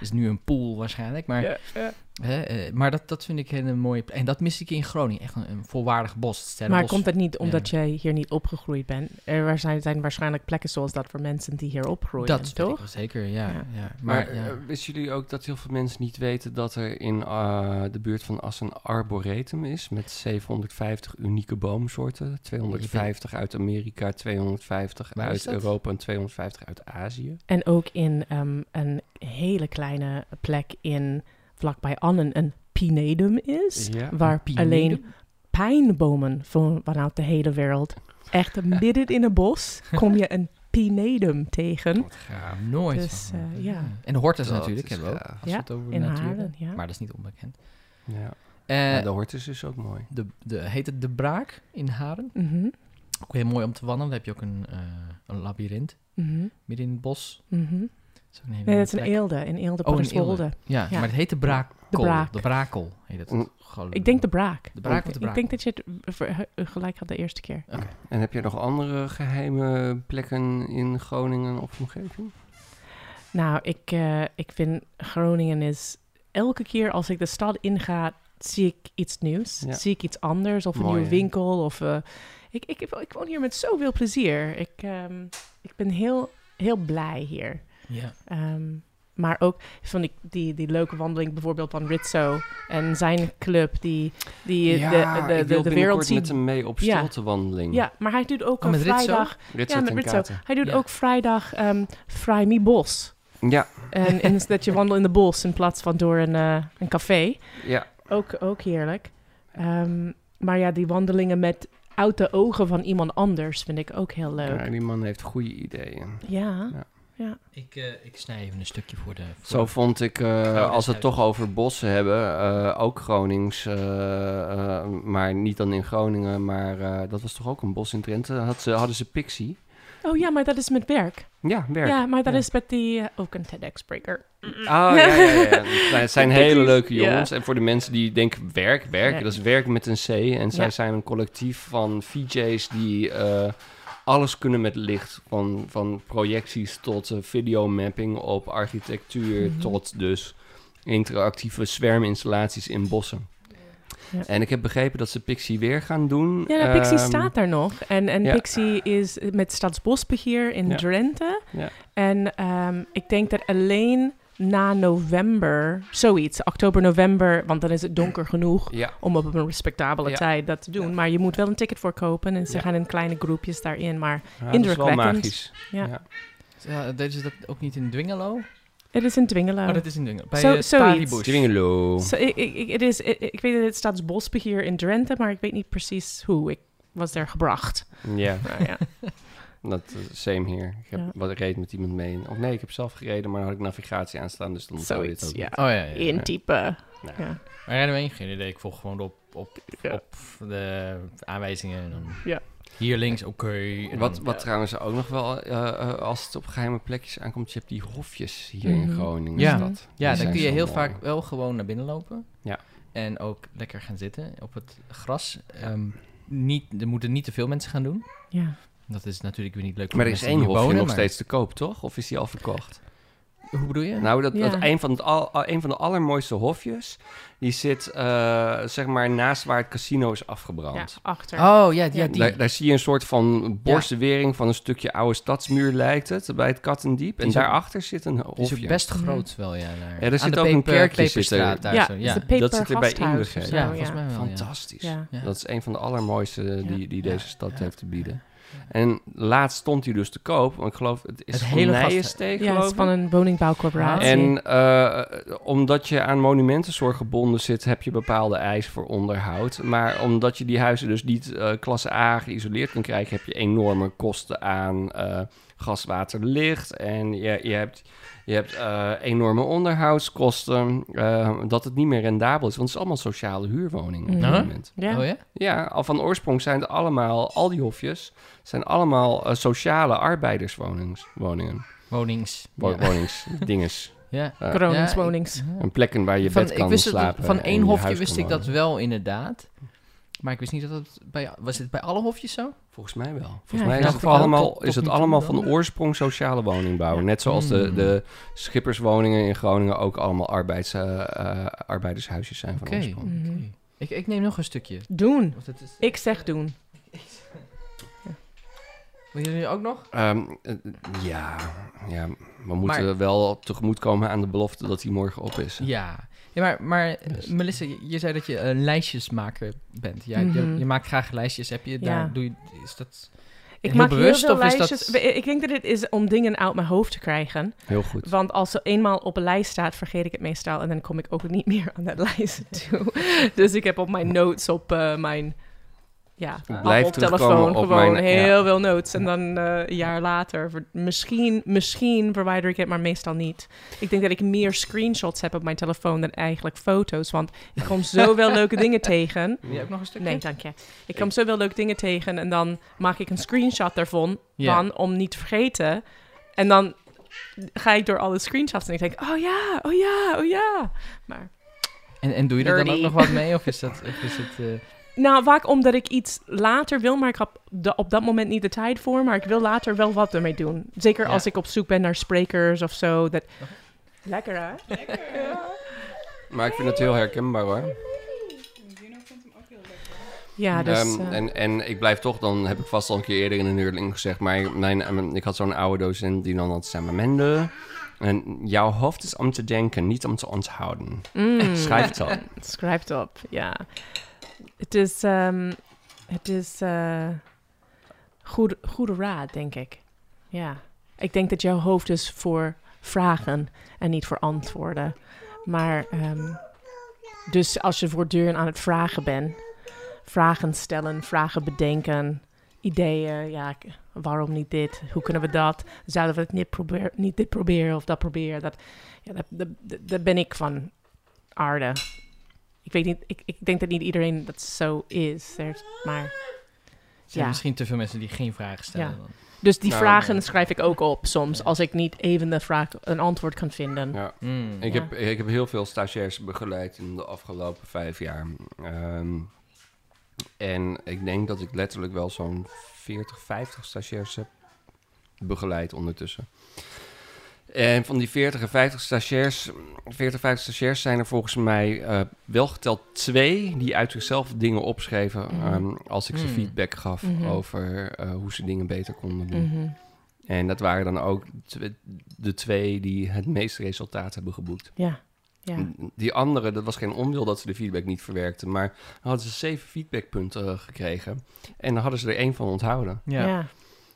is nu een pool waarschijnlijk, maar... Hè, eh, maar dat, dat vind ik een hele mooie plek. En dat mis ik in Groningen. Echt een, een volwaardig bos. Het Maar komt het niet omdat jij hier niet opgegroeid bent? Er zijn, zijn waarschijnlijk plekken zoals dat voor mensen die hier opgroeien, Dat toch? zeker, ja. Ja. ja. Maar Maar, ja. eh, wisten jullie ook dat heel veel mensen niet weten dat er in eh, de buurt van Assen een arboretum is met 750 unieke boomsoorten? 250 uit Amerika, 250 Waar is uit? Europa en 250 uit Azië. En ook in ehm, een hele kleine plek in vlakbij Annen een pinedum is, Ja, waar alleen pijnbomen van, vanuit de hele wereld. Echt [LAUGHS] midden in het bos kom je een pinedum tegen. Wat gaaf. Nooit. Dus, eh, ja. En de hortus Dat natuurlijk hebben we ook. Als we Ja, het over in natuur ja. Maar dat is niet onbekend. Ja. Eh, Maar de hortus is ook mooi. de, de, heet het de Braak in Haren? Mhm, Ook heel mooi om te wandelen. Daar heb je ook een, eh een labyrint mhm, midden in het bos. mhm. Dat is ook een hele Nee, dat is een plek. Eelde, in Eelde, Oh. Eelde. Ja, Ja. maar het heet de Braakkel. De Braak. De Brakel heet het. Mm. Gewoon- Ik denk de braak. De Braak of de Ik Braak? denk dat je het gelijk had de eerste keer. En heb je nog andere geheime plekken in Groningen of omgeving? Nou, ik, eh, ik vind Groningen is... Elke keer als ik de stad inga, zie ik iets nieuws. Ja. Zie ik iets anders of een Mooi, nieuwe hè? winkel. Of, eh, ik, ik, ik, ik woon hier met zoveel plezier. Ik, ehm, ik ben heel, heel blij hier. Ja. Ehm, maar ook vond ik die, die leuke wandeling bijvoorbeeld van Rizzo en zijn club die, die ja, de, de, ik de, wil de, wereld binnenkort ziet. met hem mee op Ja. stiltewandeling. Ja, maar hij doet ook Oh, een Rizzo? vrijdag. Ritsen Ja, met Rizzo. Katen. Hij doet Ja. ook vrijdag ehm Vrijmi Bos. Ja, En, en dat je wandelt in de bos in plaats van door een, eh, een café. ja. Ook, ook heerlijk. Ehm, maar ja, die wandelingen met uit de ogen van iemand anders vind ik ook heel leuk. Ja, die man heeft goede ideeën. Ja. Ja. Ik, eh, ik snij even een stukje voor de... Voor Zo vond ik, eh, Oh, als we het toch over bossen hebben, eh, ook Gronings, maar niet dan in Groningen, maar eh, dat was toch ook een bos in Drenthe, had ze, hadden ze Pixie. Oh ja, maar dat is met werk. Ja, werk. Ja, maar dat Ja. is met die... ook een TEDx-spreker. Oh, ja, ja, ja. [LAUGHS] Nou, Het zijn hele leuke Ja. jongens. En voor de mensen die denken werk, werk, Ja. dat is werk met een C. En zij Ja. zijn een collectief van VJ's die eh, alles kunnen met licht. Van, van projecties tot eh, videomapping op architectuur Mhm. tot dus interactieve zwerminstallaties in bossen. Ja. En ik heb begrepen dat ze Pixie weer gaan doen. Ja, nou, Pixie Ehm, staat daar nog. En, en ja. Pixie is met Staatsbosbeheer in Ja. Drenthe. Ja. En ehm, ik denk dat alleen na november, zoiets, oktober, november, want dan is het donker genoeg Ja, om op een respectabele Ja. tijd dat te doen. Ja. Maar je moet wel een ticket voor kopen en ze Ja. gaan in kleine groepjes daarin. Maar ja, dat is wel Indrukwekkend. magisch. Ja. Ja. Ja, deden ze dat ook niet in Dwingelo? het is in Dwingelo. Oh, dat is in Dwingelo. Bij Zo- eh, zoiets. Stadiebusch. Dwingelo. Zo, ik, ik, ik- het is, ik, ik weet dat het Staatsbosbeheer in Drenthe, maar ik weet niet precies hoe. Ik was daar gebracht. Ja. Nou, ja. Dat uh, same hier. Ik heb Ja. wat reed met iemand mee. Of nee, ik heb zelf gereden, maar dan had ik navigatie aanstaan, dus dan zou je het Zoiets, ook ja. Oh ja, ja. ja. Intypen. Nou, Ja. Maar rijden we heen? Geen idee. Ik volg gewoon op, op, Ja. op de aanwijzingen. En dan Ja. Hier links, oké. Wat, dan- wat trouwens ook nog wel, eh, eh, als het op geheime plekjes aankomt, je hebt die hofjes hier in Mhm. Groningen. Ja. stad. Ja, dan kun je heel mooi. vaak wel gewoon naar binnen lopen. Ja. En ook lekker gaan zitten op het gras. Ehm, niet, er moeten niet te veel mensen gaan doen. Ja. Dat is natuurlijk weer niet leuk voor Maar er is één hofje nog maar- steeds te koop, toch? Of is die al verkocht? Hoe bedoel je? Nou, dat, Ja. dat een, van het al, een van de allermooiste hofjes, die zit eh, zeg maar naast waar het casino is ja, afgebrand. achter. Oh, ja, ja Ja. die. Daar, daar zie je een soort van borstwering van een stukje oude stadsmuur, lijkt het, bij het Kattendiep. Die En ook- daarachter zit een die is hofje. ook best groot wel, ja. Daar. Ja, er Aan zit de ook een kerkje zit Peperstraat er. daar ja, zo, is ja. de Peper Dat zit of zo, Ja, volgens mij wel, ja. Fantastisch. Ja. Ja. Dat is een van de allermooiste Ja. die, die Ja. deze stad Ja. heeft te bieden. En laatst stond hij dus te koop, want ik geloof, het is Het hele Nijensteek, Ja, het is van een woningbouwcorporatie. En eh, omdat je aan monumentenzorg gebonden zit, heb je bepaalde eisen voor onderhoud. Maar omdat je die huizen dus niet eh, klasse A geïsoleerd kan krijgen, heb je enorme kosten aan eh gas, water, licht. En je, je hebt, je hebt eh, enorme onderhoudskosten, eh, dat het niet meer rendabel is. Want het is allemaal sociale huurwoningen op dit Mhm. moment. ja. Oh ja? Ja, al van oorsprong zijn het allemaal, al die hofjes, zijn allemaal eh, sociale arbeiderswoningen. Woningen. Wonings. Wo- ja. Wonings, [LAUGHS] dinges. Ja. Kroningswonings. Ja, ik- Een plekken waar je Van, bed ik kan wist het- slapen. van één je hofje wist ik dat wel inderdaad. Maar ik wist niet dat het bij... Was het bij alle hofjes zo? Volgens mij wel. Ja, Volgens mij is het, allemaal, is het allemaal van oorsprong sociale woningbouw. Ja. Net zoals de, Hmm. de schipperswoningen in Groningen ook allemaal arbeids, eh, eh, arbeidershuisjes zijn van oorsprong. Mhm. Oké. Ik, ik neem nog een stukje. Doen. Want het is, Ik zeg doen. wil jullie ook nog? Ehm, eh, ja, ja, we moeten Maar- wel tegemoetkomen aan de belofte dat hij morgen op is. Ja. Ja maar, maar Dus. Melissa, je, je zei dat je een lijstjesmaker bent. Ja, je, Mhm. je maakt graag lijstjes. Heb je Ja. daar... Doe je, is dat... Ik Heel maak bewust, heel veel of is dat- lijstjes. Ik denk dat het is om dingen uit mijn hoofd te krijgen. Heel goed. Want als ze eenmaal op een lijst staat, vergeet ik het meestal. En dan kom ik ook niet meer aan dat [LAUGHS] lijst toe. dus ik heb op mijn notes op eh, mijn... Ja, Ik blijf op telefoon op gewoon mijn- heel ja. veel notes. En dan eh, een jaar later, ver- misschien, misschien verwijder ik het, maar meestal niet. Ik denk dat ik meer screenshots heb op mijn telefoon dan eigenlijk foto's. Want ik kom [LAUGHS] zoveel leuke dingen tegen. Jij ook nog een stukje? Nee, dank je. Ik kom zoveel leuke dingen tegen en dan maak ik een screenshot daarvan Ja. van, om niet te vergeten. En dan ga ik door alle screenshots en ik denk, oh ja, oh ja, oh ja. Maar, En, en doe je er dan ook nog wat mee? Of is, dat, of is het... eh, nou, vaak omdat ik iets later wil, maar ik heb de, op dat moment niet de tijd voor. Maar ik wil later wel wat ermee doen. Zeker Ja. als ik op zoek ben naar sprekers of zo. Dat... Lekker hè? [LAUGHS] Maar ik vind het heel herkenbaar hoor. Ja, dus... Ehm, eh, en, en ik blijf toch, dan heb ik vast al een keer eerder in een huurling gezegd, maar mijn, mijn- ik had zo'n oude docent die dan altijd zei, "Maar Mende, en jouw hoofd is om te denken, niet om te onthouden. mm. Schrijf het op. [LAUGHS] Schrijf het op, ja. Het is, ehm, het is eh, goed, goede raad, denk ik. Ja. Ik denk dat jouw hoofd is voor vragen en niet voor antwoorden. Maar ehm, dus als je voortdurend aan het vragen bent, vragen stellen, vragen bedenken, ideeën, ja, waarom niet dit? Hoe kunnen we dat? Zouden we het niet, probeer, niet dit proberen of dat proberen? Dat, ja, dat, dat- dat ben ik van aarde. Ik weet niet, ik, ik denk dat niet iedereen dat zo is, Er- maar... Er zijn Ja. misschien te veel mensen die geen vragen stellen. Ja. dan. Dus die Nou, vragen schrijf ik ook op soms, Ja. als ik niet even de vraag, een antwoord kan vinden. Ja. Mm. Ik, Ja. heb, ik heb heel veel stagiairs begeleid in de afgelopen vijf jaar. Ehm, en ik denk dat ik letterlijk wel zo'n 40, 50 stagiairs heb begeleid ondertussen. En van die 40 en 50 stagiairs, 40, 50 stagiairs zijn er volgens mij eh, wel geteld twee die uit zichzelf dingen opschreven Mhm. ehm, als ik ze Mm. feedback gaf Mhm. over eh, hoe ze dingen beter konden doen. Mhm. En dat waren dan ook tw- de twee die het meeste resultaat hebben geboekt. Ja, ja. Die andere, dat was geen onwil dat ze de feedback niet verwerkten, maar dan hadden ze zeven feedbackpunten eh, gekregen. En dan hadden ze er één van onthouden. Ja. ja.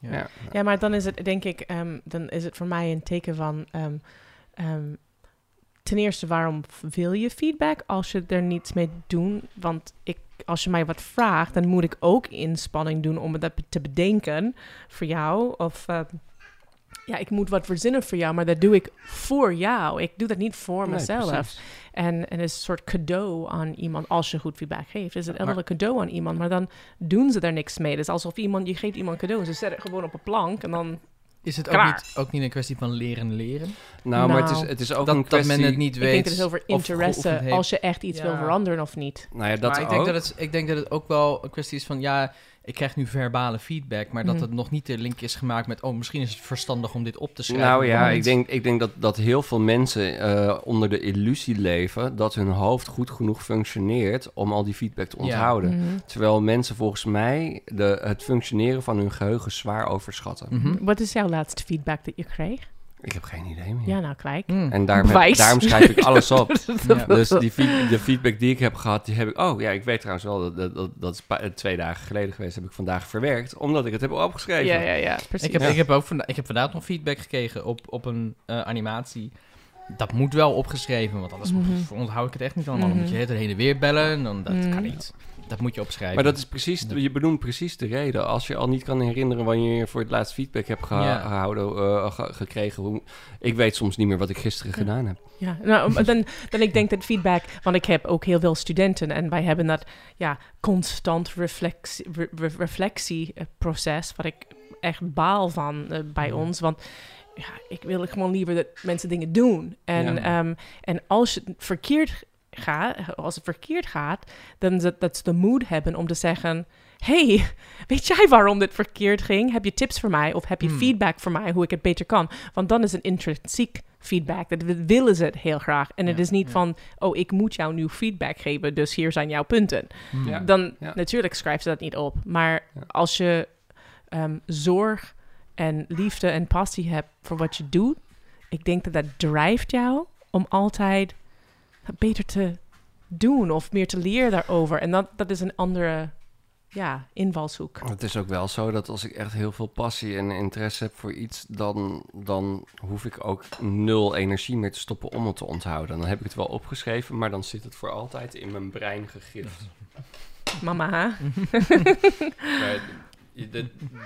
Ja. Ja. Ja, maar dan is het, denk ik, ehm, dan is het voor mij een teken van. ehm, ehm, ten eerste, waarom wil je feedback als je er niets mee doet? Want ik, als je mij wat vraagt, dan moet ik ook inspanning doen om dat te bedenken voor jou. Of ehm, ja, ik moet wat verzinnen voor jou, maar dat doe ik voor jou. Ik doe dat niet voor Nee, mezelf. precies. En, en het is een soort cadeau aan iemand als je goed feedback geeft. Is het wel een cadeau aan iemand, maar dan doen ze er niks mee. Het is alsof iemand, je geeft iemand cadeau. Ze zetten het gewoon op een plank en dan... Is het ook niet, ook niet een kwestie van leren leren? Nou, maar het is, Nou, het is ook Dat, een dat kwestie... men het niet Ik weet. denk dat het over of interesse, als je echt iets wil veranderen of niet. Nou ja, dat maar ik ook. denk dat, het, ik denk dat het ook wel een kwestie is van... Ja, ik krijg nu verbale feedback... maar dat Mhm. het nog niet de link is gemaakt met... oh, misschien is het verstandig om dit op te schrijven. Nou ja, ik denk, ik denk dat, dat heel veel mensen eh, onder de illusie leven dat hun hoofd goed genoeg functioneert om al die feedback te Ja. onthouden. Mhm. Terwijl mensen volgens mij de, het functioneren van hun geheugen zwaar overschatten. Mhm. Wat is jouw laatste feedback dat je kreeg? Ik heb geen idee meer. Ja, nou, kijk. Mm. En daarom, heb- daarom schrijf ik alles op. [LAUGHS] Ja. Dus die feed- de feedback die ik heb gehad, die heb ik... Oh ja, ik weet trouwens wel, dat, dat, dat, dat is eh, twee dagen geleden geweest, heb ik vandaag verwerkt. Omdat ik het heb opgeschreven. Ja, ja, ja, precies. Ik heb, Ja. ik heb ook vanda- ik heb vandaag nog feedback gekregen op, op een eh, animatie. Dat moet wel opgeschreven, want anders Mhm. onthoud ik het echt niet allemaal. Dan Mhm. moet je het heen en weer bellen en dan, dat Mhm. kan niet. Dat moet je opschrijven. Maar dat is precies, je benoemt precies de reden. Als je al niet kan herinneren wanneer je voor het laatst feedback hebt geha- Ja. gehouden, eh, ge- gekregen. Hoe, ik weet soms niet meer wat ik gisteren gedaan heb. Ja, nou, dan, dan ik denk dat feedback, want ik heb ook heel veel studenten en wij hebben dat ja, constant reflectie, re- re- reflectieproces, wat ik echt baal van eh, bij Ja. ons, want ja, ik wil gewoon liever dat mensen dingen doen. En, Ja. ehm, en als het verkeerd gaat, als het verkeerd gaat, dan dat, dat ze de moed hebben om te zeggen, hey, [LAUGHS] weet jij waarom dit verkeerd ging? Heb je tips voor mij of heb je Hmm. feedback voor mij hoe ik het beter kan? Want dan is het intrinsiek feedback. Dat wi- willen ze het heel graag. En het is niet ja. van, oh, ik moet jou nu feedback geven, dus hier zijn jouw punten. Hmm. Ja. Dan ja. natuurlijk schrijft ze dat niet op. Maar Ja. als je ehm, zorg en liefde en passie hebt voor wat je doet, ik denk dat dat drijft jou om altijd beter te doen of meer te leren daarover. En dat, dat is een andere ja, invalshoek. Het is ook wel zo dat als ik echt heel veel passie en interesse heb voor iets, dan, dan hoef ik ook nul energie meer te stoppen om het te onthouden. Dan heb ik het wel opgeschreven, maar dan zit het voor altijd in mijn brein gegrift. [LAUGHS] Mama, [LAUGHS]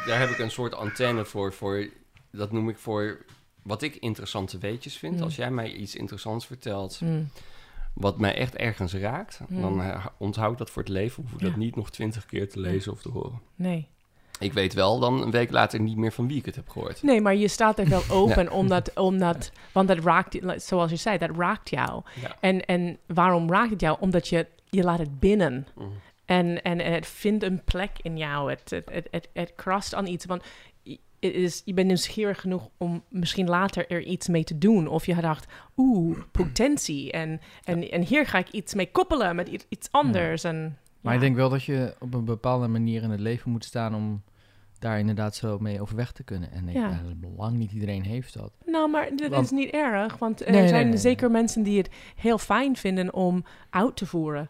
daar heb ik een soort antenne voor, voor. Dat noem ik voor wat ik interessante weetjes vind. Mm. Als jij mij iets interessants vertelt, Mm. Wat mij echt ergens raakt, Mm. dan eh, onthoud ik dat voor het leven. Hoef ik Ja. dat niet nog twintig keer te lezen of te horen. Nee. Ik weet wel dan een week later niet meer van wie ik het heb gehoord. Nee, maar je staat er wel [LAUGHS] open omdat, omdat, want dat raakt, zoals je zei, dat raakt jou. Ja. En, en waarom raakt het jou? Omdat je, je laat het binnen. Mhm. En, en het vindt een plek in jou. Het, het, het, het, het aan iets. Want is, je bent nieuwsgierig genoeg om misschien later er iets mee te doen. Of je dacht, oeh, potentie. En, en, en hier ga ik iets mee koppelen met iets anders. En, Maar ik denk wel dat je op een bepaalde manier in het leven moet staan om daar inderdaad zo mee overweg te kunnen. En ik, Ja. eh, lang niet iedereen heeft dat. Nou, maar dat Want- is niet erg. Want er Nee, zijn nee, nee. zeker mensen die het heel fijn vinden om uit te voeren.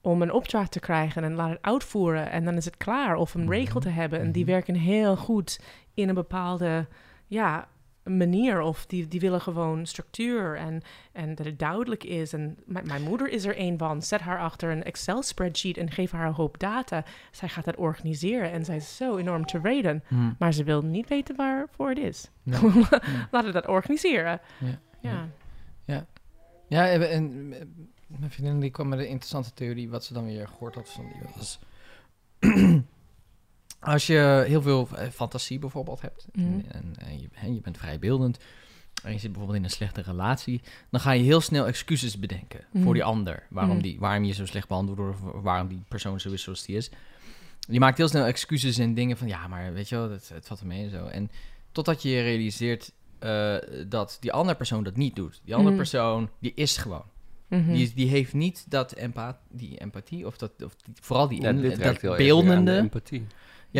Om een opdracht te krijgen en laat het uitvoeren. En dan is het klaar. Of een Mhm. regel te hebben. En die Mhm. werken heel goed in een bepaalde ja, manier of die, die willen gewoon structuur en, en dat het duidelijk is. En mijn, mijn moeder is er een van. Zet haar achter een Excel-spreadsheet en geef haar een hoop data. Zij gaat dat organiseren en zij is zo enorm tevreden. Hm. Maar ze wil niet weten waarvoor het is. Nee. [LAUGHS] Laten we dat organiseren. Ja. Ja. Ja, en, en eh, mijn vriendin die kwam met een interessante theorie, wat ze dan weer gehoord had van die was. [CLEARS THROAT] Als je heel veel eh, fantasie bijvoorbeeld hebt, Mhm. en, en, en je, en je bent vrijbeeldend, en je zit bijvoorbeeld in een slechte relatie, dan ga je heel snel excuses bedenken Mhm. voor die ander. Waarom, Mhm. die, waarom je zo slecht behandeld wordt, of waarom die persoon zo is zoals die is. Je maakt heel snel excuses en dingen van, ja, maar weet je wel, het, het valt er mee en zo. En totdat je je realiseert eh, dat die andere persoon dat niet doet. Die andere Mhm. persoon, die is gewoon. Mhm. Die, is- die heeft niet dat empa die empathie, of, dat, of die- vooral die Ja, in- dat beeldende. empathie.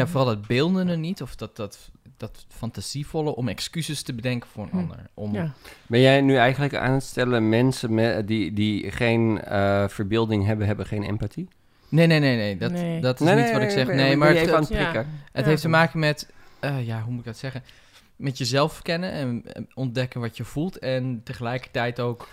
Ja, vooral dat beeldende niet, of dat, dat, dat fantasievolle om excuses te bedenken voor een Hm. ander. Om, ja. Ben jij nu eigenlijk aan het stellen, mensen met, die, die geen eh, verbeelding hebben, hebben geen empathie? Nee, nee, nee, nee. Dat, Nee. dat is niet wat ik zeg. Nee, maar je het, het, het Ja. prikken. het Ja. heeft te maken met, eh, ja, hoe moet ik dat zeggen? Met jezelf kennen en ontdekken wat je voelt. En tegelijkertijd ook...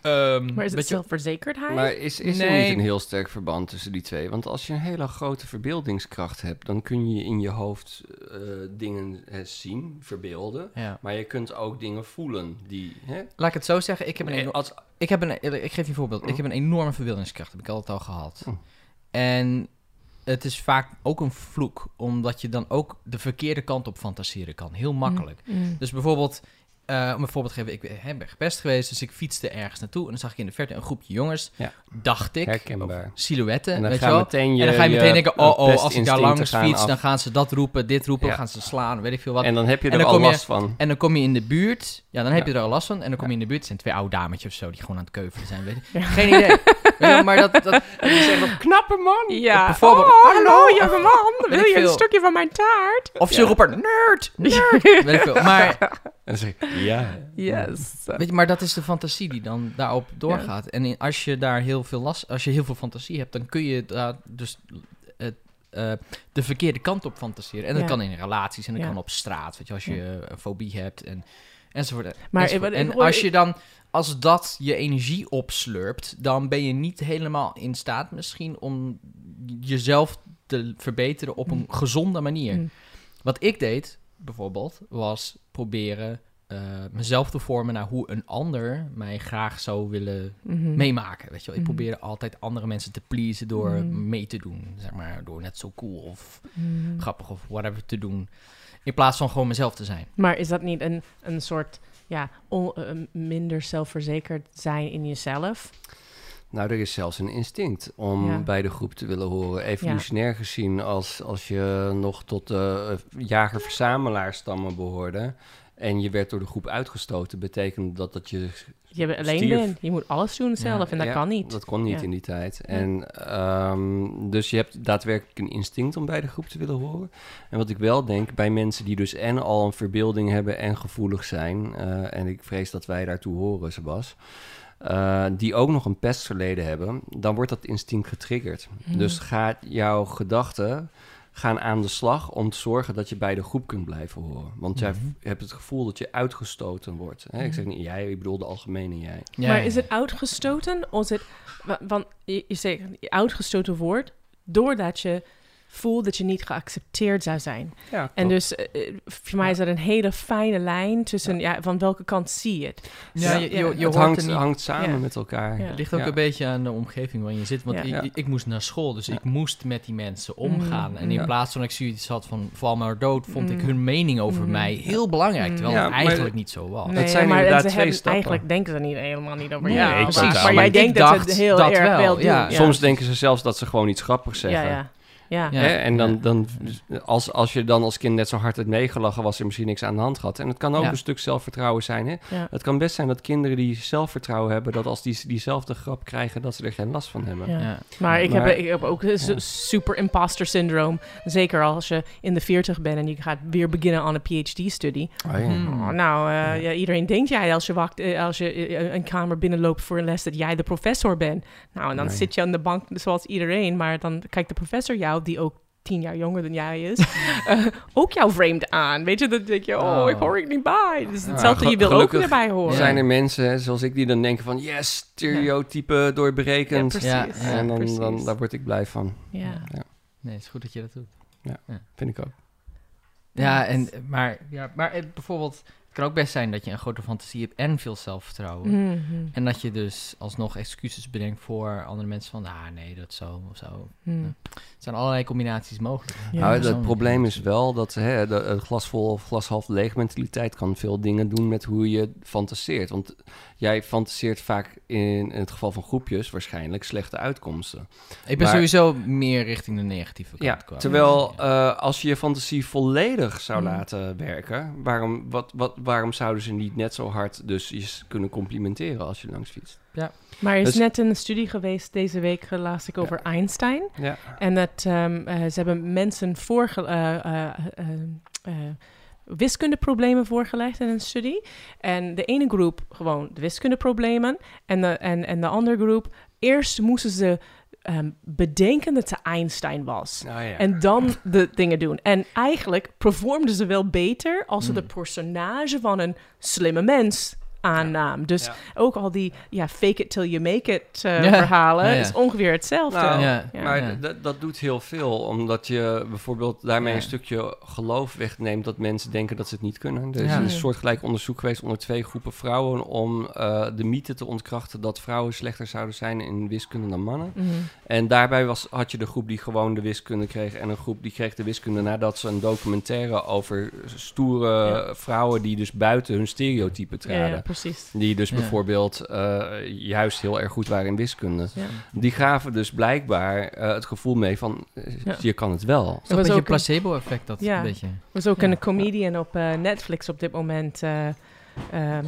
ehm, Maar is het zelfverzekerdheid? Maar is, is er niet een heel sterk verband tussen die twee? Want als je een hele grote verbeeldingskracht hebt, dan kun je in je hoofd eh, dingen zien, verbeelden. Ja. Maar je kunt ook dingen voelen die... Hè? Laat ik het zo zeggen, ik heb een, Eh, als, ik heb een, ik geef je een voorbeeld. Ik heb een enorme verbeeldingskracht, heb ik altijd al gehad. Hm. En het is vaak ook een vloek, omdat je dan ook de verkeerde kant op fantaseren kan. Heel makkelijk. Mm. Dus bijvoorbeeld, eh, om een voorbeeld te geven, ik ben ben gepest geweest, dus ik fietste ergens naartoe en dan zag ik in de verte een groepje jongens, Ja. dacht ik, Herkenbaar. silhouetten, en dan weet je ga wel. meteen je en dan ga je meteen denken, je oh oh, als ik daar langs fiets, af. dan gaan ze dat roepen, dit roepen, Ja. gaan ze slaan, weet ik veel wat. En dan heb je er al je- last van. En dan kom je in de buurt. Ja, dan heb Ja. je er al last van. En dan kom je in de buurt. Het zijn twee oude dametjes of zo die gewoon aan het keuvelen zijn. Weet ik. Ja. Geen idee. [LAUGHS] Wel, maar dat, dat, [LAUGHS] Die zeggen nog, knappe man! Ja. bijvoorbeeld- Oh, hallo, jonge man. Wil je een stukje van mijn taart? of ze Ja. roepen nerd, [LAUGHS] nerd. weet ik veel. Maar, En dan zeg ik, ja. Yes. weet je, maar dat is de fantasie die dan daarop doorgaat. En in- als je daar heel veel last, als je heel veel fantasie hebt, dan kun je daar dus het, eh, de verkeerde kant op fantaseren. En dat Ja. kan in relaties en dat Ja. kan op straat. Weet je, als je een fobie hebt en enzovoort. Maar enzovoort. en als je dan, als dat je energie opslurpt, dan ben je niet helemaal in staat misschien om jezelf te verbeteren op een gezonde manier. Mm. Wat ik deed, bijvoorbeeld, was proberen eh, mezelf te vormen naar hoe een ander mij graag zou willen Mhm. meemaken. Weet je wel? Ik Mhm. probeerde altijd andere mensen te pleasen door Mhm. mee te doen. Zeg maar, door net zo cool of grappig of whatever te doen. In plaats van gewoon mezelf te zijn. Maar is dat niet een, een soort ja, on- eh, minder zelfverzekerd zijn in jezelf? Nou, er is zelfs een instinct om Ja. bij de groep te willen horen. Evolutionair gezien, als, als je nog tot de uh, jager-verzamelaar-stammen behoorde... en je werd door de groep uitgestoten, betekende dat dat je Je bent alleen Stierf. bent. Je moet alles doen zelf en dat Ja, kan niet. Dat kon niet Ja. in die tijd. En ehm, dus je hebt daadwerkelijk een instinct om bij de groep te willen horen. En wat ik wel denk, bij mensen die dus en al een verbeelding hebben en gevoelig zijn, eh, en ik vrees dat wij daartoe horen, Sebas, eh, die ook nog een pestverleden hebben, dan wordt dat instinct getriggerd. Mhm. Dus gaat jouw gedachten gaan aan de slag om te zorgen dat je bij de groep kunt blijven horen. Want jij Mhm. hebt het gevoel dat je uitgestoten wordt. Hè? Ik zeg niet jij, ik bedoel de algemene jij. Ja, maar ja, is het uitgestoten? Of is het, wa- want je, je zegt uitgestoten wordt doordat je voelt dat je niet geaccepteerd zou zijn. Ja, En dus eh, eh, voor mij is dat een hele fijne lijn tussen ja. van welke kant zie je het. Ja, je, je, je het hangt, niet hangt samen Ja. met elkaar. Ja. Het ligt ook Ja. een beetje aan de omgeving waarin je zit. Want Ja. ik, Ja. ik, moest naar school, dus Ja. ik moest met die mensen omgaan. En in Ja. plaats van dat ik zoiets had van val maar dood, vond ik Mm. hun mening over Mm. mij heel belangrijk. Terwijl Ja, het maar- eigenlijk niet zo was. Nee, zijn maar inderdaad ze twee hebben, stappen. eigenlijk denken ze niet helemaal niet over Nee, jou. dacht- Maar maar jij ik denkt dat ze heel dat erg wel, wel doen. ja. Soms denken ze zelfs dat ze gewoon iets grappigs ja, zeggen. Ja. Ja. Ja. Hè? En dan, dan als, als je dan als kind net zo hard hebt meegelachen, was er misschien niks aan de hand gehad. En het kan ook Ja. een stuk zelfvertrouwen zijn. Hè? Ja. Het kan best zijn dat kinderen die zelfvertrouwen hebben, dat als die diezelfde grap krijgen, dat ze er geen last van hebben. Ja. Ja. Maar ik, Maar- heb, ik heb ook super imposter syndroom. Zeker als je in de 40 bent en je gaat weer beginnen aan een PhD-studie. Oh, ja. Hmm. Oh, nou, eh, ja, iedereen denkt jij als je, wacht, eh, als je eh, een kamer binnenloopt voor een les dat jij de professor bent. Nou, en dan Nee. zit je aan de bank zoals iedereen, maar dan kijkt de professor jou, die ook tien jaar jonger dan jij is, [LAUGHS] [LAUGHS] eh, ook jou vreemd aan. Weet je, dan denk je, oh, Oh. ik hoor ik niet bij. Dus Ja, hetzelfde, je wil ook erbij horen. Zijn er mensen zoals ik die dan denken van... Yes, stereotype doorberekend. Ja, Ja, precies. ja, en dan, precies. dan, daar word ik blij van. Ja. Ja, Nee, het is goed dat je dat doet. vind ik ook. Ja, en, maar, ja, maar eh, bijvoorbeeld, kan ook best zijn dat je een grote fantasie hebt en veel zelfvertrouwen. Mhm. En dat je dus alsnog excuses bedenkt voor andere mensen van, ah nee, dat zo of zo. Mhm. Er zijn allerlei combinaties mogelijk. Ja. nou, het probleem is wel dat hè, de, het glas vol of glas half leeg mentaliteit kan veel dingen doen met hoe je fantaseert. Want jij fantaseert vaak in, in het geval van groepjes waarschijnlijk slechte uitkomsten. Ik ben Maar- sowieso meer richting de negatieve kant. Ja, qua- terwijl Ja. eh, als je je fantasie volledig zou Mm. laten werken, waarom, wat, wat, waarom zouden ze niet net zo hard dus je kunnen complimenteren als je langs fietst? Maar er is Dus- net een studie geweest deze week, las ik, over Einstein. Ja. En dat ehm, eh, ze hebben mensen voorge eh, eh, eh, eh, wiskundeproblemen voorgelegd in een studie. En de ene groep gewoon de wiskundeproblemen. En de, en, en de andere groep, eerst moesten ze ehm, bedenken dat ze Einstein was. Nou ja. En dan de dingen doen. En eigenlijk performden ze wel beter als ze de personage van een slimme mens aannam. Dus Ja. ook al die ja, fake it till you make it eh, Ja. verhalen Ja, ja. is ongeveer hetzelfde. Nou, Ja. Ja. Maar dat doet heel veel, omdat je bijvoorbeeld daarmee Ja. een stukje geloof wegneemt dat mensen denken dat ze het niet kunnen. Er is Ja. een soortgelijk onderzoek geweest onder twee groepen vrouwen om eh, de mythe te ontkrachten dat vrouwen slechter zouden zijn in wiskunde dan mannen. Mhm. En daarbij was, had je de groep die gewoon de wiskunde kreeg en een groep die kreeg de wiskunde nadat ze een documentaire over stoere Ja. vrouwen die dus buiten hun stereotype Ja, traden. ja, precies. Die dus Ja. bijvoorbeeld eh, juist heel erg goed waren in wiskunde. Ja. Die gaven dus blijkbaar eh, het gevoel mee van, Ja. je kan het wel. Het is een was beetje ook een placebo-effect, dat Ja. een beetje. Er was ook Ja. een comedian op eh, Netflix op dit moment. eh, ehm,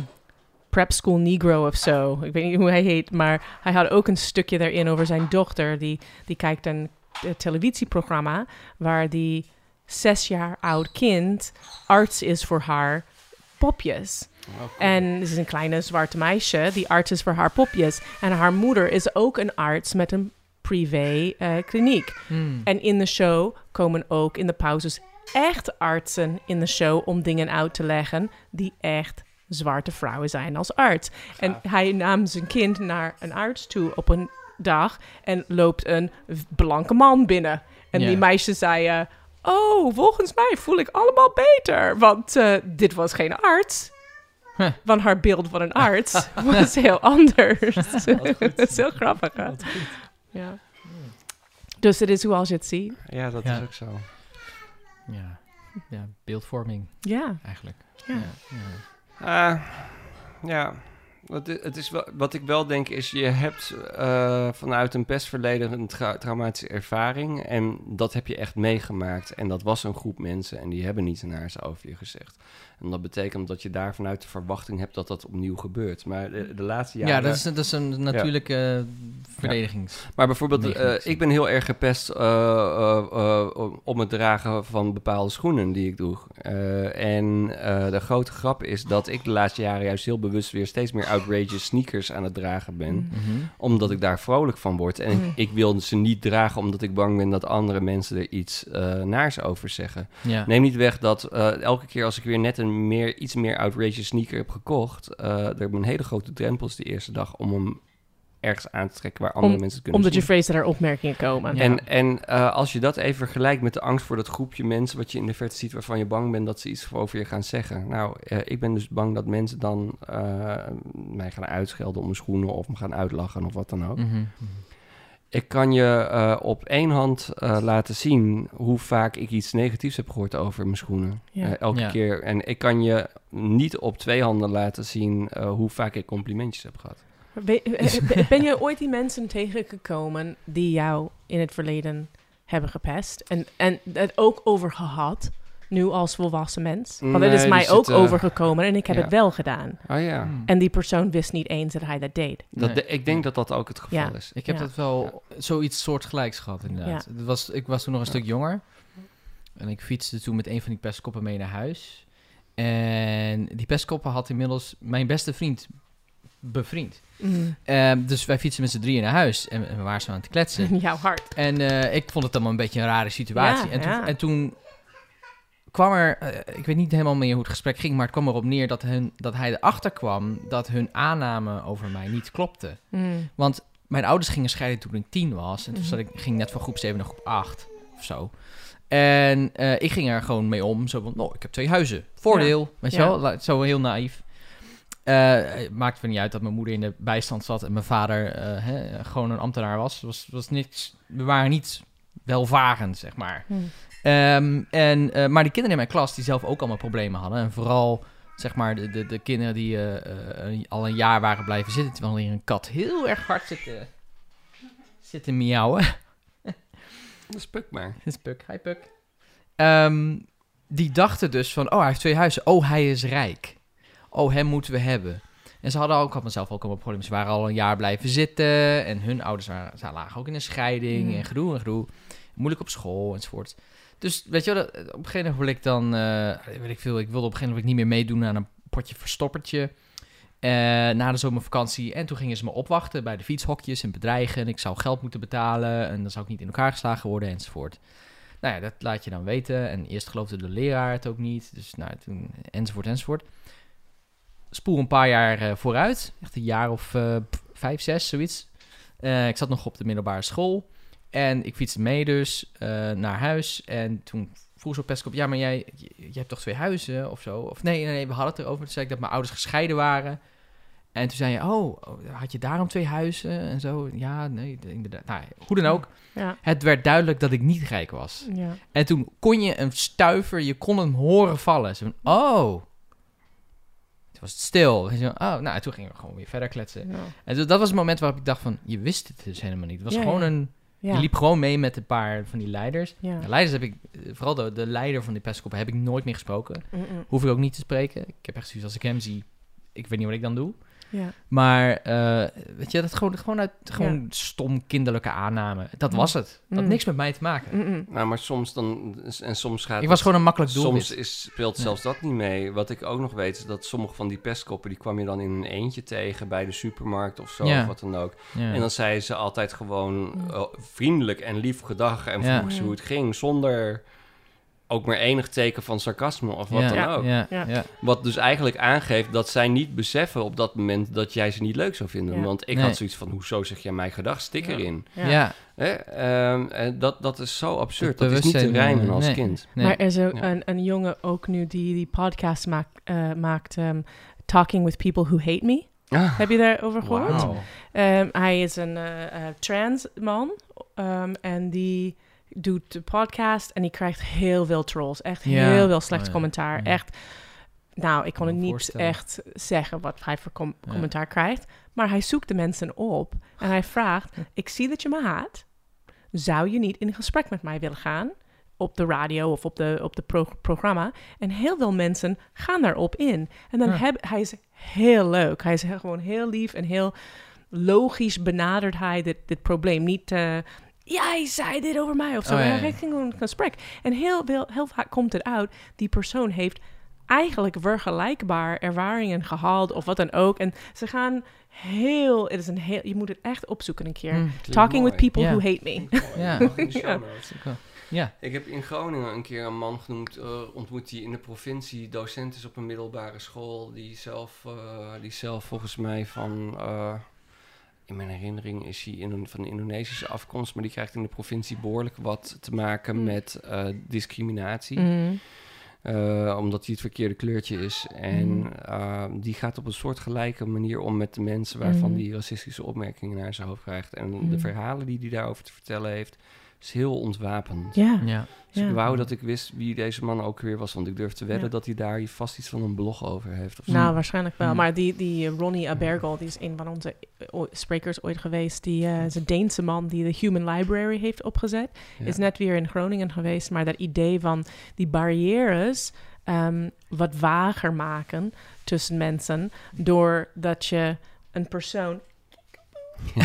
Prep School Negro of zo. Ik weet niet hoe hij heet, maar hij had ook een stukje daarin over zijn dochter. Die, die kijkt een televisieprogramma waar die zes jaar oud kind arts is voor haar popjes. En ze is een kleine zwarte meisje die arts is voor haar popjes. En haar moeder is ook een arts met een privé eh, kliniek. Hmm. En in de show komen ook in de pauzes echt artsen in de show om dingen uit te leggen die echt zwarte vrouwen zijn als arts. En hij nam zijn kind naar een arts toe op een dag en loopt een blanke man binnen. En Ja. die meisje zei, eh, oh, volgens mij voel ik allemaal beter, want eh, dit was geen arts. Huh. Want haar beeld van een arts [LAUGHS] was heel anders. [LAUGHS] Dat is heel grappig, hè? Ja. Dus het is zoals je het ziet. Ja, dat Ja. is ook zo. Ja. ja, beeldvorming Ja. eigenlijk. Ja. Ah, ja, wat, het is wel, wat ik wel denk is, je hebt eh, vanuit een pestverleden een tra- traumatische ervaring. En dat heb je echt meegemaakt. En dat was een groep mensen en die hebben niet naars over je gezegd. En dat betekent dat je daar vanuit de verwachting hebt dat dat opnieuw gebeurt. Maar de, de laatste Ja, jaren... dat, is, dat is een natuurlijke verdedigings... Maar bijvoorbeeld, eh, ik ben heel erg gepest eh, eh, eh, om het dragen van bepaalde schoenen die ik droeg. Eh, en eh, de grote grap is dat ik de laatste jaren juist heel bewust weer steeds meer outrageous sneakers aan het dragen ben. Mm. Mhm. Omdat ik daar vrolijk van word. En Mm. ik, ik wil ze niet dragen omdat ik bang ben dat andere mensen er iets eh, naars over zeggen. Ja. Neem niet weg dat eh, elke keer als ik weer net een meer, iets meer outrageous sneaker heb gekocht, eh er hebben een hele grote drempels de eerste dag om hem ergens aan te trekken waar andere Om- mensen het kunnen Omdat je vreest dat er opmerkingen komen. Ja. En, en eh, als je dat even vergelijkt met de angst voor dat groepje mensen wat je in de verte ziet waarvan je bang bent dat ze iets over je gaan zeggen. Nou, eh, ik ben dus bang dat mensen dan eh, mij gaan uitschelden om mijn schoenen of me gaan uitlachen of wat dan ook. Mhm. Ik kan je eh, op één hand eh, laten zien hoe vaak ik iets negatiefs heb gehoord over mijn schoenen. Ja. Eh, elke Ja. keer. En ik kan je niet op twee handen laten zien eh, hoe vaak ik complimentjes heb gehad. Ben, [LAUGHS] eh, ben je ooit die mensen tegengekomen die jou in het verleden hebben gepest? En, en het ook over gehad, nu als volwassen mens? Want het is mij ook zitten- overgekomen en ik heb ja. het wel gedaan. Oh ja. Hmm. En die persoon wist niet eens dat hij dat deed. Dat, Nee. de- ik denk dat dat ook het geval Ja. is. Ik heb Ja. dat wel zoiets soortgelijks gehad, inderdaad. Het was, ik was toen nog een stuk jonger. En ik fietste toen met een van die pestkoppen mee naar huis. En die pestkoppen had inmiddels mijn beste vriend bevriend. Mm. Ehm, dus wij fietsen met z'n drieën naar huis en, en we waren zo aan het kletsen. [LAUGHS] Jouw hart. En eh, ik vond het allemaal een beetje een rare situatie. Ja, en, toen, ja. en toen kwam er, eh, ik weet niet helemaal meer hoe het gesprek ging, maar het kwam erop neer dat, hun, dat hij erachter kwam dat hun aanname over mij niet klopte. Mm. Want mijn ouders gingen scheiden toen ik tien was. En toen Mhm. zat ik, ging ik net van groep 7 naar groep 8 of zo. En eh, ik ging er gewoon mee om. Zo van, nou, ik heb twee huizen. Voordeel, weet je Ja. wel? Zo heel naïef. Eh, het maakte me niet uit dat mijn moeder in de bijstand zat en mijn vader eh, hè, gewoon een ambtenaar was. was, was niks, we waren niet welvarend, zeg maar. Mm. Ehm, en, eh, maar die kinderen in mijn klas die zelf ook allemaal problemen hadden. En vooral zeg maar de, de, de kinderen die eh, eh, al een jaar waren blijven zitten. Terwijl hier een kat heel erg hard zit te, zit te miauwen. Dat is Puk maar. Dat is Puk. Hi Puk. Ehm, die dachten dus van, oh hij heeft twee huizen. Oh hij is rijk. Oh hem moeten we hebben. En ze hadden ook, ik had mezelf ook allemaal problemen. Ze waren al een jaar blijven zitten. En hun ouders waren, ze lagen ook in een scheiding. Mm. En gedoe en gedoe. Moeilijk op school enzovoort. Dus weet je wel, dat- op een gegeven moment wil ik dan, eh, weet ik veel, ik wilde op een gegeven moment niet meer meedoen aan een potje verstoppertje. eh, na de zomervakantie. En toen gingen ze me opwachten bij de fietshokjes en bedreigen. En ik zou geld moeten betalen. En dan zou ik niet in elkaar geslagen worden enzovoort. Nou ja, dat laat je dan weten. En eerst geloofde de leraar het ook niet. Dus nou, toen, enzovoort enzovoort. Spoel een paar jaar eh, vooruit. Echt een jaar of eh, vijf, zes, zoiets. Eh, ik zat nog op de middelbare school. En ik fietste mee dus naar huis. En toen vroeg ze op Pestkop... Ja, maar jij, je, je hebt toch twee huizen of zo? Of nee, nee, nee, we hadden het erover. Toen zei ik dat mijn ouders gescheiden waren. En toen zei je... Oh, oh, had je daarom twee huizen en zo? Ja, nee, inderdaad. Nou, hoe dan ook. Ja. Het werd duidelijk dat ik niet rijk was. Ja. En toen kon je een stuiver, je kon hem horen vallen. Zo oh. Toen was het stil. En oh, nou, toen gingen we gewoon weer verder kletsen. Ja. En dat was het moment waarop ik dacht van, je wist het dus helemaal niet. Het was Ja, gewoon een, je liep gewoon mee met een paar van die leiders. De leiders heb ik, eh, vooral de, de leider van die pestkop heb ik nooit meer gesproken. Hoef ik ook niet te spreken. Ik heb echt zoiets als ik hem zie, ik weet niet wat ik dan doe. Ja. Maar, eh, weet je, dat gewoon, gewoon uit gewoon stom kinderlijke aanname. Dat Mm. was het. Dat had Mm. niks met mij te maken. Nou, maar soms dan... En soms gaat Ik het- was gewoon een makkelijk doelwit. Soms is, speelt Ja. zelfs dat niet mee. Wat ik ook nog weet is dat sommige van die pestkoppen... die kwam je dan in een eentje tegen bij de supermarkt of zo, Ja. of wat dan ook. Ja. En dan zeiden ze altijd gewoon Mm. eh, vriendelijk en lief gedag... en Ja. vroegen ze hoe het ging, zonder ook maar enig teken van sarcasme of wat ja, dan Ja. ook. Ja, Ja. ja. Wat dus eigenlijk aangeeft dat zij niet beseffen op dat moment... dat jij ze niet leuk zou vinden. Ja. Want ik Nee. had zoiets van, hoezo zeg jij mij gedag? Stik Ja. erin. Ja. Ja. Hè? Ehm, en dat, dat is zo absurd. Dat is niet te bewustzijn, rijmen eh, als nee. kind. Nee. Maar er is ook Ja. een, een jongen ook nu die die podcast maakt, eh, maakt ehm, Talking with People Who Hate Me. Ah, Heb je daarover gehoord? Ehm, hij is een eh, eh, trans man ehm, en die doet de podcast en die krijgt heel veel trolls. Echt Ja. heel veel slecht Oh commentaar. Ja. Echt, nou, ik kon Kan het niet echt zeggen wat hij voor com- Ja. commentaar krijgt. Maar hij zoekt de mensen op en hij vraagt, ik zie dat je me haat. Zou je niet in gesprek met mij willen gaan? Op de radio of op de, op de pro- programma. En heel veel mensen gaan daarop in. En dan heb, hij is heel leuk. Hij is gewoon heel lief en heel logisch benadert hij dit, dit probleem. Niet, jij zei dit over mij of zo. Oh, ja, ja. Hij ging gewoon een gesprek. En heel, veel, heel vaak komt het uit, die persoon heeft eigenlijk vergelijkbaar ervaringen gehaald of wat dan ook. En ze gaan heel, het is een heel, je moet het echt opzoeken een keer. Mm. Talking with people Ja. who hate me. Ja. Ja. Ja. Ik heb in Groningen een keer een man genoemd, eh, ontmoet die in de provincie docent is op een middelbare school. Die zelf, eh, die zelf volgens mij van, eh, in mijn herinnering is hij in, van Indonesische afkomst, maar die krijgt in de provincie behoorlijk wat te maken Mm. met eh, discriminatie. Mm. Eh, omdat hij het verkeerde kleurtje is. En Mm. eh, die gaat op een soort gelijke manier om met de mensen waarvan die racistische opmerkingen naar zijn hoofd krijgt. En de verhalen die hij daarover te vertellen heeft, is heel ontwapend. Ja. Ja. Dus Ja. ik wou dat ik wist wie deze man ook weer was. Want ik durf te wedden Ja. dat hij daar vast iets van een blog over heeft. Of zo. Nou, waarschijnlijk wel. Mm. Maar die, die eh, Ronnie Abergel, die is een van onze eh, sprekers ooit geweest. Die eh, is een Deense man die de Human Library heeft opgezet. Ja. Is net weer in Groningen geweest. Maar dat idee van die barrières ehm, wat vager maken tussen mensen. Doordat je een persoon... [LAUGHS] [LAUGHS]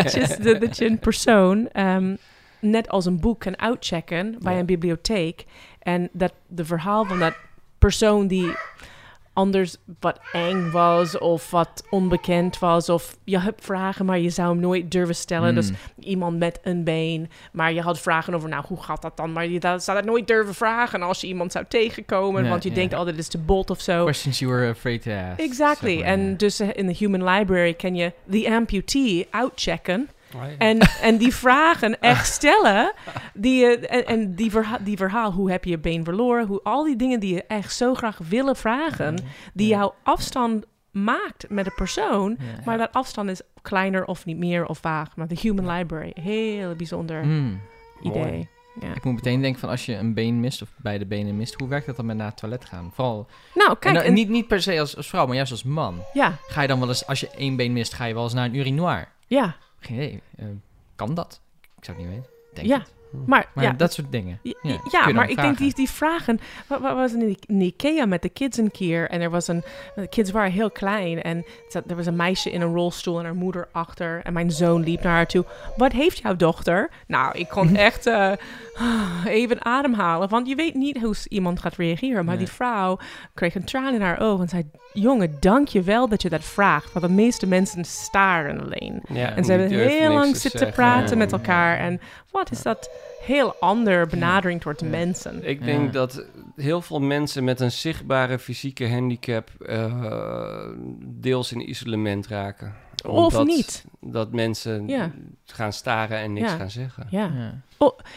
dat, je, dat je een persoon ehm, net als een boek kan uitchecken bij Ja. een bibliotheek. En dat de verhaal van dat persoon die anders wat eng was of wat onbekend was. Of je hebt vragen, maar je zou hem nooit durven stellen. Dus Mm. iemand met een been. Maar je had vragen over, nou, hoe gaat dat dan? Maar je zou dat nooit durven vragen als je iemand zou tegenkomen. Want je denkt, oh, dit is te bot of zo. Questions you were afraid to ask. Exactly. En dus eh, in de Human Library kan je the amputee outchecken. Oh, En, [LAUGHS] en die vragen echt stellen. Die, je- en en die, verha die verhaal, hoe heb je je been verloren? Hoe, al die dingen die je echt zo graag willen vragen. Die jouw afstand maakt met de persoon. Maar dat afstand is kleiner of niet meer of vaag. Maar de Human Library, heel bijzonder Mm. Mooi. idee. Ja. Ik moet meteen denken van als je een been mist of beide benen mist, hoe werkt dat dan met naar het toilet gaan? Vooral Nou, kijk. en- niet, niet per se als, als vrouw, maar juist als man. ja, Ga je dan wel eens, als je één been mist, ga je wel eens naar een urinoir? ja, Geen idee. Eh, kan dat? Ik zou het niet weten. Denk Ja. het. maar, Maar ja, dat soort dingen. Ja, maar ik denk die, die vragen... Wat, wat was in, in Ikea met de kids een keer? En er was een... De kids waren heel klein. En zat- er was een meisje in een rolstoel en haar moeder achter. En mijn zoon liep naar haar toe. Wat heeft jouw dochter? Nou, ik kon [LAUGHS] echt eh, even ademhalen. Want je weet niet hoe iemand gaat reageren. Maar Nee. die vrouw kreeg een traan in haar ogen. En zei... Jongen, dank je wel dat je dat vraagt. Want de meeste mensen staren alleen. Ja, En ze hebben heel lang te zitten zeggen. praten Ja. met elkaar. En wat is dat heel ander benadering towards Ja. mensen. Ik denk Ja. dat heel veel mensen met een zichtbare fysieke handicap eh, deels in isolement raken. Of niet. Dat mensen Ja. gaan staren en niks Ja. gaan zeggen. Ja. Ja.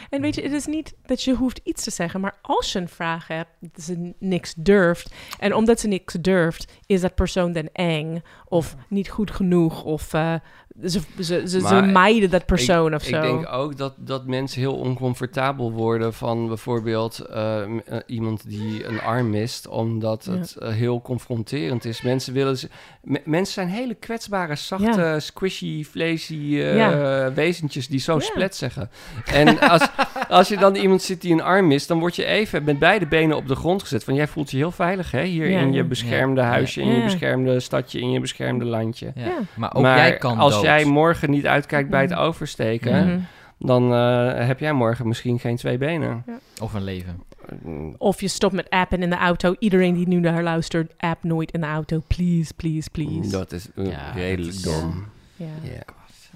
En weet je, het is niet dat je hoeft iets te zeggen, maar als je een vraag hebt, dat ze niks durft. En omdat ze niks durft, is dat persoon dan eng of niet goed genoeg of eh, ze, ze, ze, ze Maar mijden dat persoon of Ik zo. denk ook dat, dat mensen heel oncomfortabel worden van bijvoorbeeld eh, eh, iemand die een arm mist, omdat Ja. het eh, heel confronterend is. Mensen, willen mensen zijn hele kwetsbare, zachte, squishy, vleesy eh, Ja. wezentjes die zo Ja. splet zeggen. En als, als je dan iemand ziet die een arm mist, dan word je even met beide benen op de grond gezet. Van jij voelt je heel veilig hè, hier Ja. in je beschermde Ja. huisje, in je beschermde stadje, in je beschermde landje. Ja. Ja. Maar ook maar jij kan als dood. Jij morgen niet uitkijkt bij het oversteken, Mhm. dan eh, heb jij morgen misschien geen twee benen. Of een leven. Mm, Of je stopt met appen in de auto. Iedereen die nu naar luistert, app nooit in de auto. Please, please, please. Dat is eh, Ja, redelijk dat is- dom. Ja. Ja.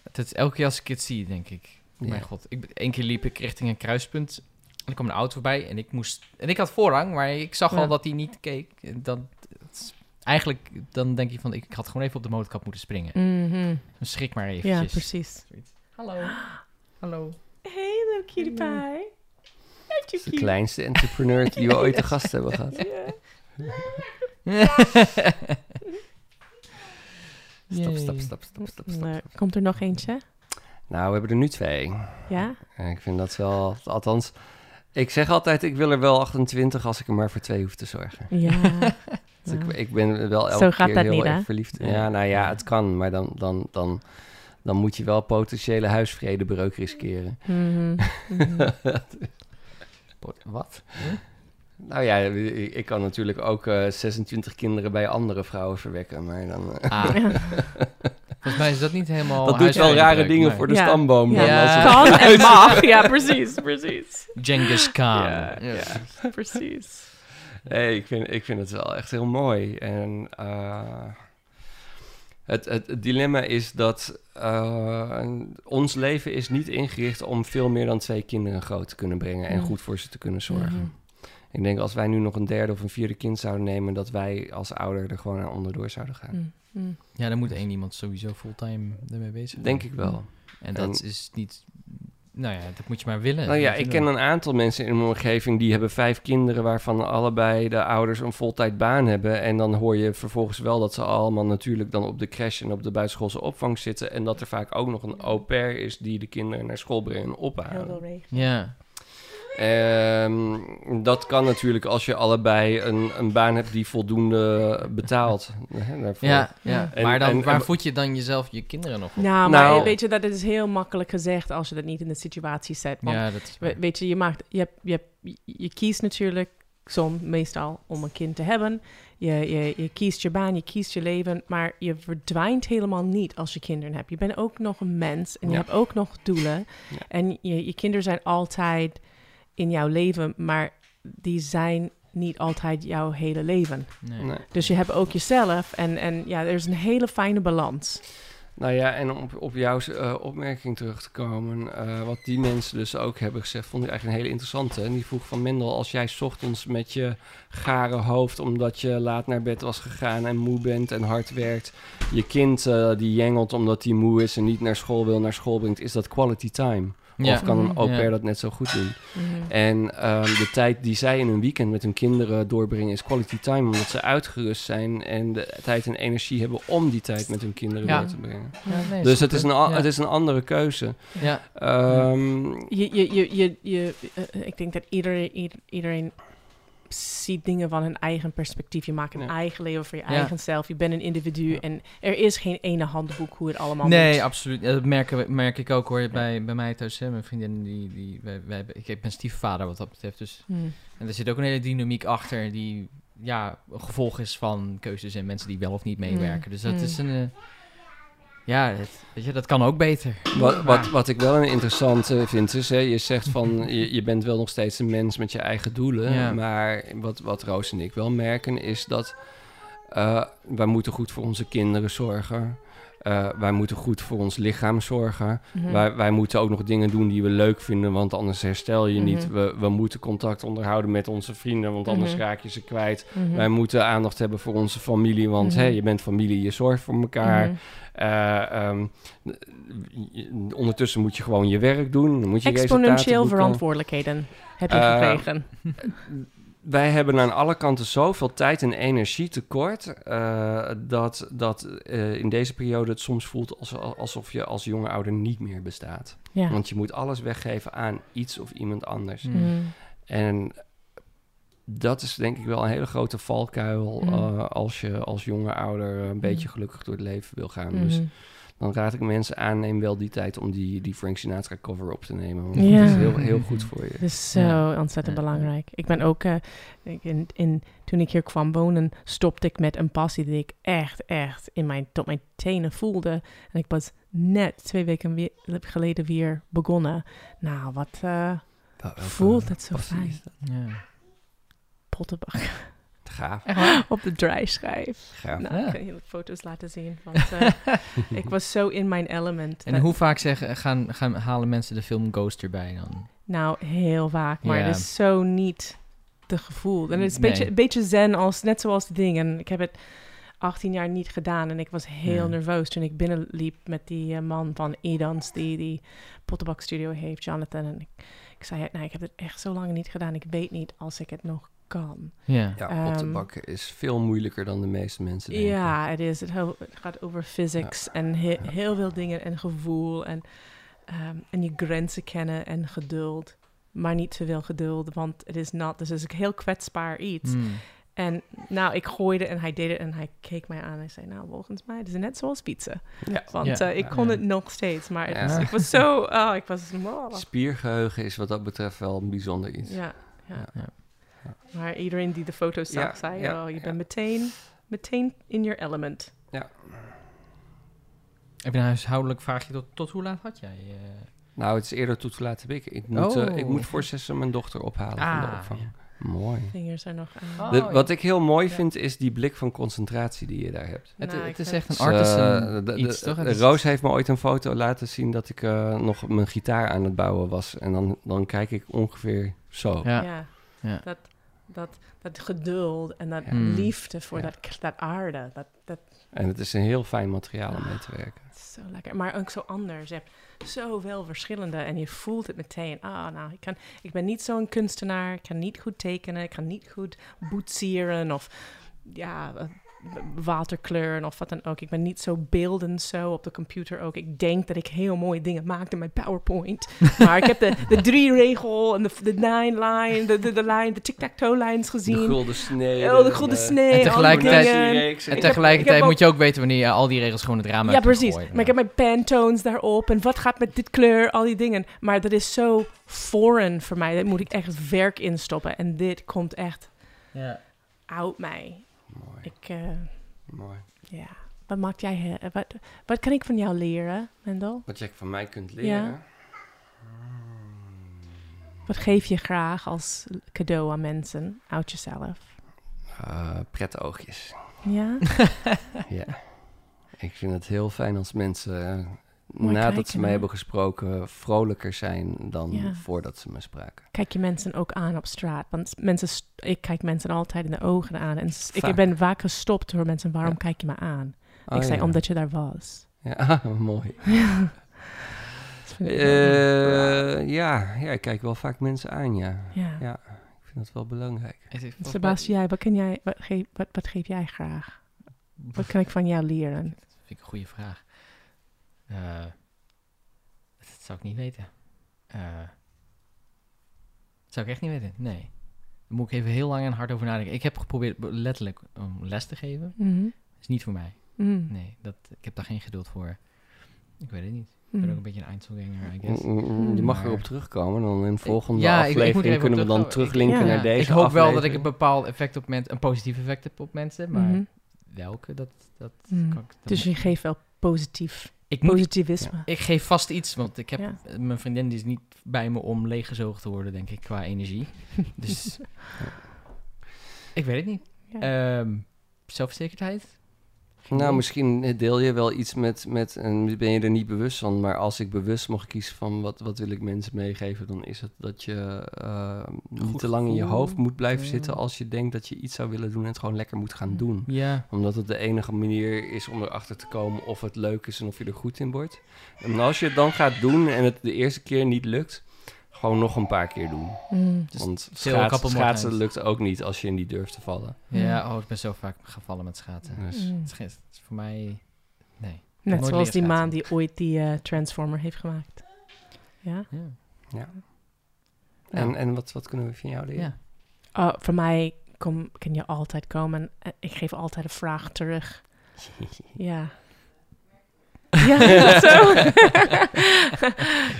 Het is elke keer als ik het zie, denk ik. Ja. Mijn god. Ik, één keer liep ik richting een kruispunt. En er kwam een auto voorbij en ik moest... En ik had voorrang, maar ik zag Ja. al dat hij niet keek. En Dan, eigenlijk, dan denk je van... Ik had gewoon even op de motorkap moeten springen. Dan schrik maar Ja, eventjes. precies. Hallo. [GASPS] Hallo. Hey, little cutie pie. De kleinste entrepreneur die we [LAUGHS] ooit te gast hebben gehad. Ja. [LAUGHS] Stap, stap, stap, stap, stap, stap. Nee, Komt er nog eentje? Nou, we hebben er nu twee. Ja? En ik vind dat wel, althans, ik zeg altijd, ik wil er wel 28 als ik er maar voor twee hoef te zorgen. Ja. [LAUGHS] Dus ik, Ja. ik ben wel elke Zo gaat keer dat heel niet, erg verliefd. Ja, nou ja, het kan, maar dan, dan, dan, dan moet je wel potentiële huisvredebreuk riskeren. Mhm. [LAUGHS] Wat? Nou ja, ik ik kan natuurlijk ook eh, 26 kinderen bij andere vrouwen verwekken, maar dan... eh, Ah, Ja. [LAUGHS] volgens mij is dat niet helemaal... dat doet wel rare dingen maar- voor de Ja. stamboom. Ja. dan Ja. als het- Kan en mag. Ja, precies, precies. Genghis Khan. Ja, ja. Precies. Nee, ik vind, ik vind het wel echt heel mooi. En eh, het, het, het dilemma is dat eh, ons leven is niet ingericht om veel meer dan twee kinderen groot te kunnen brengen en Mm. goed voor ze te kunnen zorgen. Mhm. Ik denk als wij nu nog een derde of een vierde kind zouden nemen, dat wij als ouder er gewoon aan onderdoor zouden gaan. Mhm. Ja, dan moet één iemand sowieso fulltime ermee bezig zijn. Denk ik wel. En dat is niet... Nou ja, dat moet je maar willen. Nou ja, ik ken een aantal mensen in mijn omgeving die hebben vijf kinderen waarvan allebei de ouders een voltijd baan hebben. En dan hoor je vervolgens wel dat ze allemaal natuurlijk dan op de crash en op de buitenschoolse opvang zitten. En dat er vaak ook nog een au pair is die de kinderen naar school brengen en Heel ophalen. Ja. Ehm, dat kan natuurlijk als je allebei een, een baan hebt die voldoende betaalt. hè, daarvoor. Ja, ja. En- maar dan, en- waar en- voed je dan jezelf je kinderen nog op? Nou, maar Nou- weet je, dat is heel makkelijk gezegd als je dat niet in de situatie zet. Want ja, dat weet je, je, maakt, je, hebt, je, hebt, je kiest natuurlijk som, meestal om een kind te hebben. Je, je, je kiest je baan, je kiest je leven, maar je verdwijnt helemaal niet als je kinderen hebt. Je bent ook nog een mens en je Ja. hebt ook nog doelen. Ja. En je, je kinderen zijn altijd in jouw leven, maar die zijn niet altijd jouw hele leven. Nee. Nee. Dus je hebt ook jezelf en, en ja, er is een hele fijne balans. Nou ja, en om op, op jouw eh, opmerking terug te komen, eh, wat die mensen dus ook hebben gezegd, vond ik eigenlijk een hele interessante. En die vroeg van Mendel, als jij 's ochtends met je gare hoofd, omdat je laat naar bed was gegaan en moe bent en hard werkt, je kind eh, die jengelt omdat hij moe is en niet naar school wil, naar school brengt, is dat quality time? Ja. Of kan een au pair Ja. dat net zo goed doen? Mhm. En ehm, de tijd die zij in hun weekend met hun kinderen doorbrengen is quality time, omdat ze uitgerust zijn en de tijd en energie hebben om die tijd met hun kinderen Ja. door te brengen. Ja, nee, Dus het is, een, het is een andere keuze. Ja. Ehm, Je, je, je, je, je, eh, ik denk dat iedereen, ieder- iedereen ziet dingen van hun eigen perspectief. Je maakt een Ja. eigen leven voor je eigen zelf. Je bent een individu en er is geen ene handboek hoe het allemaal Nee, moet. absoluut. Ja, Dat merken merk ik ook hoor. Bij, bij mij thuis, hè. mijn vriendin, die, die, wij, wij, hebben- ik ben stiefvader wat dat betreft. Dus. Hmm. En er zit ook een hele dynamiek achter die ja, een gevolg is van keuzes en mensen die wel of niet meewerken. Dus dat Mm. is een... eh, ja, het- weet je, dat kan ook beter. wat, wat, wat ik wel een interessante vind is, hè, je zegt van je, je bent wel nog steeds een mens met je eigen doelen. Ja. Maar wat, wat Roos en ik wel merken is dat eh, wij moeten goed voor onze kinderen zorgen. Eh, wij moeten goed voor ons lichaam zorgen. Mhm. Wij, wij moeten ook nog dingen doen die we leuk vinden, want anders herstel je niet. Mhm. We, we moeten contact onderhouden met onze vrienden, want anders Mhm. raak je ze kwijt. Wij moeten aandacht hebben voor onze familie, want hè, je bent familie, je zorgt voor elkaar. Eh, ehm, ondertussen moet je gewoon je werk doen. Dan moet je Exponentieel verantwoordelijkheden heb je Eh, gekregen. Wij hebben aan alle kanten zoveel tijd en energie tekort... eh, dat, dat eh, in deze periode het soms voelt als, alsof je als jonge ouder niet meer bestaat. Ja. Want je moet alles weggeven aan iets of iemand anders. Mm. Mhm. En dat is denk ik wel een hele grote valkuil... Mm. eh, als je als jonge ouder een beetje gelukkig door het leven wil gaan. Dus Mhm. dan raad ik mensen aan, neem wel die tijd om die, die Frank Sinatra cover op te nemen. Want Ja. dat is heel, heel goed voor je. Dat is zo Ja. ontzettend Ja. belangrijk. Ik ben ook, eh, in, in, toen ik hier kwam wonen, stopte ik met een passie die ik echt, echt in mijn, tot mijn tenen voelde. En ik was net twee weken weer, geleden weer begonnen. Nou, wat eh, voelt het zo fijn. is dat? Ja. Pottenbak Gaaf, op de draaischijf. gaaf. Nou, Ja. ik kan je foto's laten zien. Want eh, [LAUGHS] ik was zo in mijn element. En dat- hoe vaak zeggen, gaan, gaan, halen mensen de film Ghost erbij dan? Nou, heel vaak. Maar het is zo niet te gevoel. En het is een Nee. beetje, een beetje zen, als, net zoals de dingen. Ik heb het 18 jaar niet gedaan en ik was heel nerveus toen ik binnenliep met die eh, man van Edans, die die Pottenbak Studio heeft, Jonathan. En ik, ik zei, nou, ik heb het echt zo lang niet gedaan. Ik weet niet als ik het nog kan. Ja. Ja, Ehm, pottenbakken is veel moeilijker dan de meeste mensen denken. Ja, het is. Het, gaat over physics en he- Ja. heel veel dingen en gevoel en, ehm, en je grenzen kennen en geduld. Maar niet te veel geduld, want het is not. Dus het is een heel kwetsbaar iets. Mm. En nou, ik gooide en hij deed het en hij keek mij aan en zei, nou, volgens mij, het is net zoals pizza. Ja. Want Ja. eh, ik kon Ja. het nog steeds, maar het Ja. was, ik was zo, oh, ik was, oh. Spiergeheugen is wat dat betreft wel een bijzonder iets. ja, ja. Ja. Ja. Maar iedereen die de foto's zag, Ja, zei, ja, oh, je ja. bent meteen, meteen in your element. Even een huishoudelijk vraagje. Tot, tot hoe laat had jij? eh? Nou, het is eerder toe te laten ik. Ik moet, eh, Oh. ik moet voor zessen mijn dochter ophalen van de Ah, opvang. ja. Mooi. Vingers er nog aan. Oh, De- ja. wat ik heel mooi Ja. vind, is die blik van concentratie die je daar hebt. Het, Nou, het is echt een artisan eh, de- de- iets, toch? Het de- is- Roos heeft me ooit een foto laten zien dat ik eh, nog mijn gitaar aan het bouwen was. En dan, dan kijk ik ongeveer zo. Ja. Ja. Ja. Dat, dat, dat geduld en dat Hmm. liefde voor Ja. dat, dat aarde. Dat, dat En het is een heel fijn materiaal om mee te werken. is zo lekker. Maar ook zo anders. Je hebt zoveel verschillende en je voelt het meteen. Ah, nou, ik, kan, ik ben niet zo'n kunstenaar. Ik kan niet goed tekenen. Ik kan niet goed boetsieren of ja, waterkleuren of wat dan ook. Ik ben niet zo beeldend zo op de computer ook. Ik denk dat ik heel mooie dingen maak in mijn PowerPoint. [LAUGHS] maar ik heb de, de drie regel en de, de nine line, de, de, de lijn, de tic-tac-toe lines De gezien. gulden snee. Oh, de gulden snee. En tegelijkertijd-. En tegelijkertijd heb moet je ook weten wanneer je al die regels gewoon het raam uit Ja, precies. gooien. Maar ik heb mijn pantones daarop en wat gaat met dit kleur, al die dingen. Maar dat is zo foreign voor mij. Daar moet ik echt werk in stoppen. En dit komt echt Ja. uit mij. Mooi, Ik, eh, mooi. ja. Wat maakt jij, eh, wat, wat kan ik van jou leren, Mendel? Wat jij van mij kunt leren. Ja. Wat geef je graag als cadeau aan mensen uit jezelf? Uh, pret oogjes. Ja? [LAUGHS] ja. Ik vind het heel fijn als mensen, uh, nadat kijken, ze mij hebben gesproken, vrolijker zijn dan Ja. voordat ze me spraken. Kijk je mensen ook aan op straat? Want mensen, ik kijk mensen altijd in de ogen aan. En ik ben vaak gestopt door mensen, waarom Ja. kijk je me aan? Oh, ik zei, ja. omdat je daar was. Ja, [LAUGHS] ah, mooi. [LAUGHS] Eh, ja, ja, ik kijk wel vaak mensen aan, ja. ja. Ja, ik vind dat wel belangrijk. Sebastian, jij, wat, kan jij, wat, geef, wat, wat geef jij graag? Wat kan ik van jou leren? Dat vind ik een goede vraag. Eh, dat zou ik niet weten. Eh, dat zou ik echt niet weten, nee. Daar moet ik even heel lang en hard over nadenken. Ik heb geprobeerd be- letterlijk om les te geven. Mhm. Dat is niet voor mij. Mm. Nee, dat, ik heb daar geen geduld voor. Ik weet het niet. Ik Mm. ben ook een beetje een Einzelganger, I guess. Mm, mm, Je mag Maar- erop terugkomen. Dan in de volgende ja, ik- ik moet er aflevering kunnen we dan teruglinken Ik- naar deze ik hoop wel dat ik een bepaald effect op mensen, een positief effect heb op mensen, maar Mhm. welke, dat, dat Mm. kan ik... Dus je geeft wel positief, ik, moet, positivisme. ik geef vast iets, want ik heb, mijn vriendin die is niet bij me om leeggezoogd te worden, denk ik, qua energie. [LAUGHS] Dus ik weet het niet. Ja. Ehm, Nou, misschien deel je wel iets met, met, en ben je er niet bewust van, maar als ik bewust mag kiezen van wat, wat wil ik mensen meegeven, dan is het dat je eh, niet te lang in je hoofd moet blijven zitten als je denkt dat je iets zou willen doen en het gewoon lekker moet gaan doen. Ja, Omdat het de enige manier is om erachter te komen of het leuk is en of je er goed in wordt. En als je het dan gaat doen en het de eerste keer niet lukt, gewoon nog een paar keer doen. Mm. Dus Want couple schaatsen, lukt ook niet als je niet durft te vallen. ja, oh, ik ben zo vaak gevallen met schaatsen. Dus, Mm. Het is, voor mij, nee. Net zoals die man die ooit die eh, Transformer heeft gemaakt. Ja? Ja. ja. En, en wat, wat kunnen we van jou leren? ja. Oh, voor mij kom, kan je altijd komen. en Ik geef altijd een vraag terug. [LAUGHS] Ja. [LAUGHS] Ja, zo.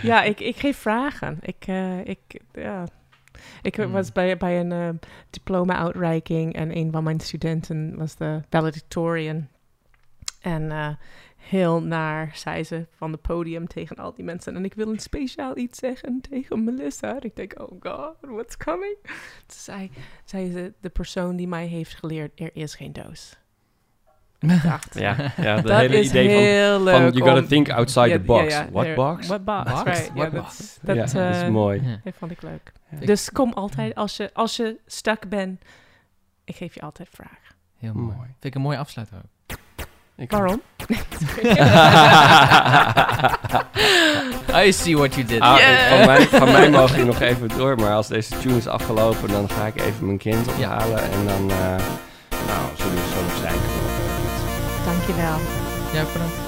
[LAUGHS] ja, ik, ik geef vragen. Ik, eh, ik, ja. ik Hmm. was bij, bij een eh, diploma-uitreiking en een van mijn studenten was de valedictorian. En eh, heel naar zei ze van het podium tegen al die mensen. En ik wil een speciaal iets zeggen tegen Melissa. En ik denk, oh god, what's coming? Toen zei, zei ze, de persoon die mij heeft geleerd, er is geen doos. Ja, ja [LAUGHS] de dat hele is idee van, heel van leuk you gotta om- think outside Ja, the box. ja, ja, What box? What box, Box? right. Ja, What dat, box? dat, ja, dat is eh, mooi. Ja. dat vond ik leuk. Ja. Dus kom altijd, als je, als je stuck bent, ik geef je altijd vragen. Heel mooi. Mooi. Vind ik een mooie afsluiter ook. Ik- Waarom? [LAUGHS] I see what you did. Ah, Yeah. van, mij, van mij mogen je nog even door, maar als deze tune is afgelopen, dan ga ik even mijn kind ophalen en dan, eh nou, zullen we zo nog zijn. Dankjewel. Ja, bedankt.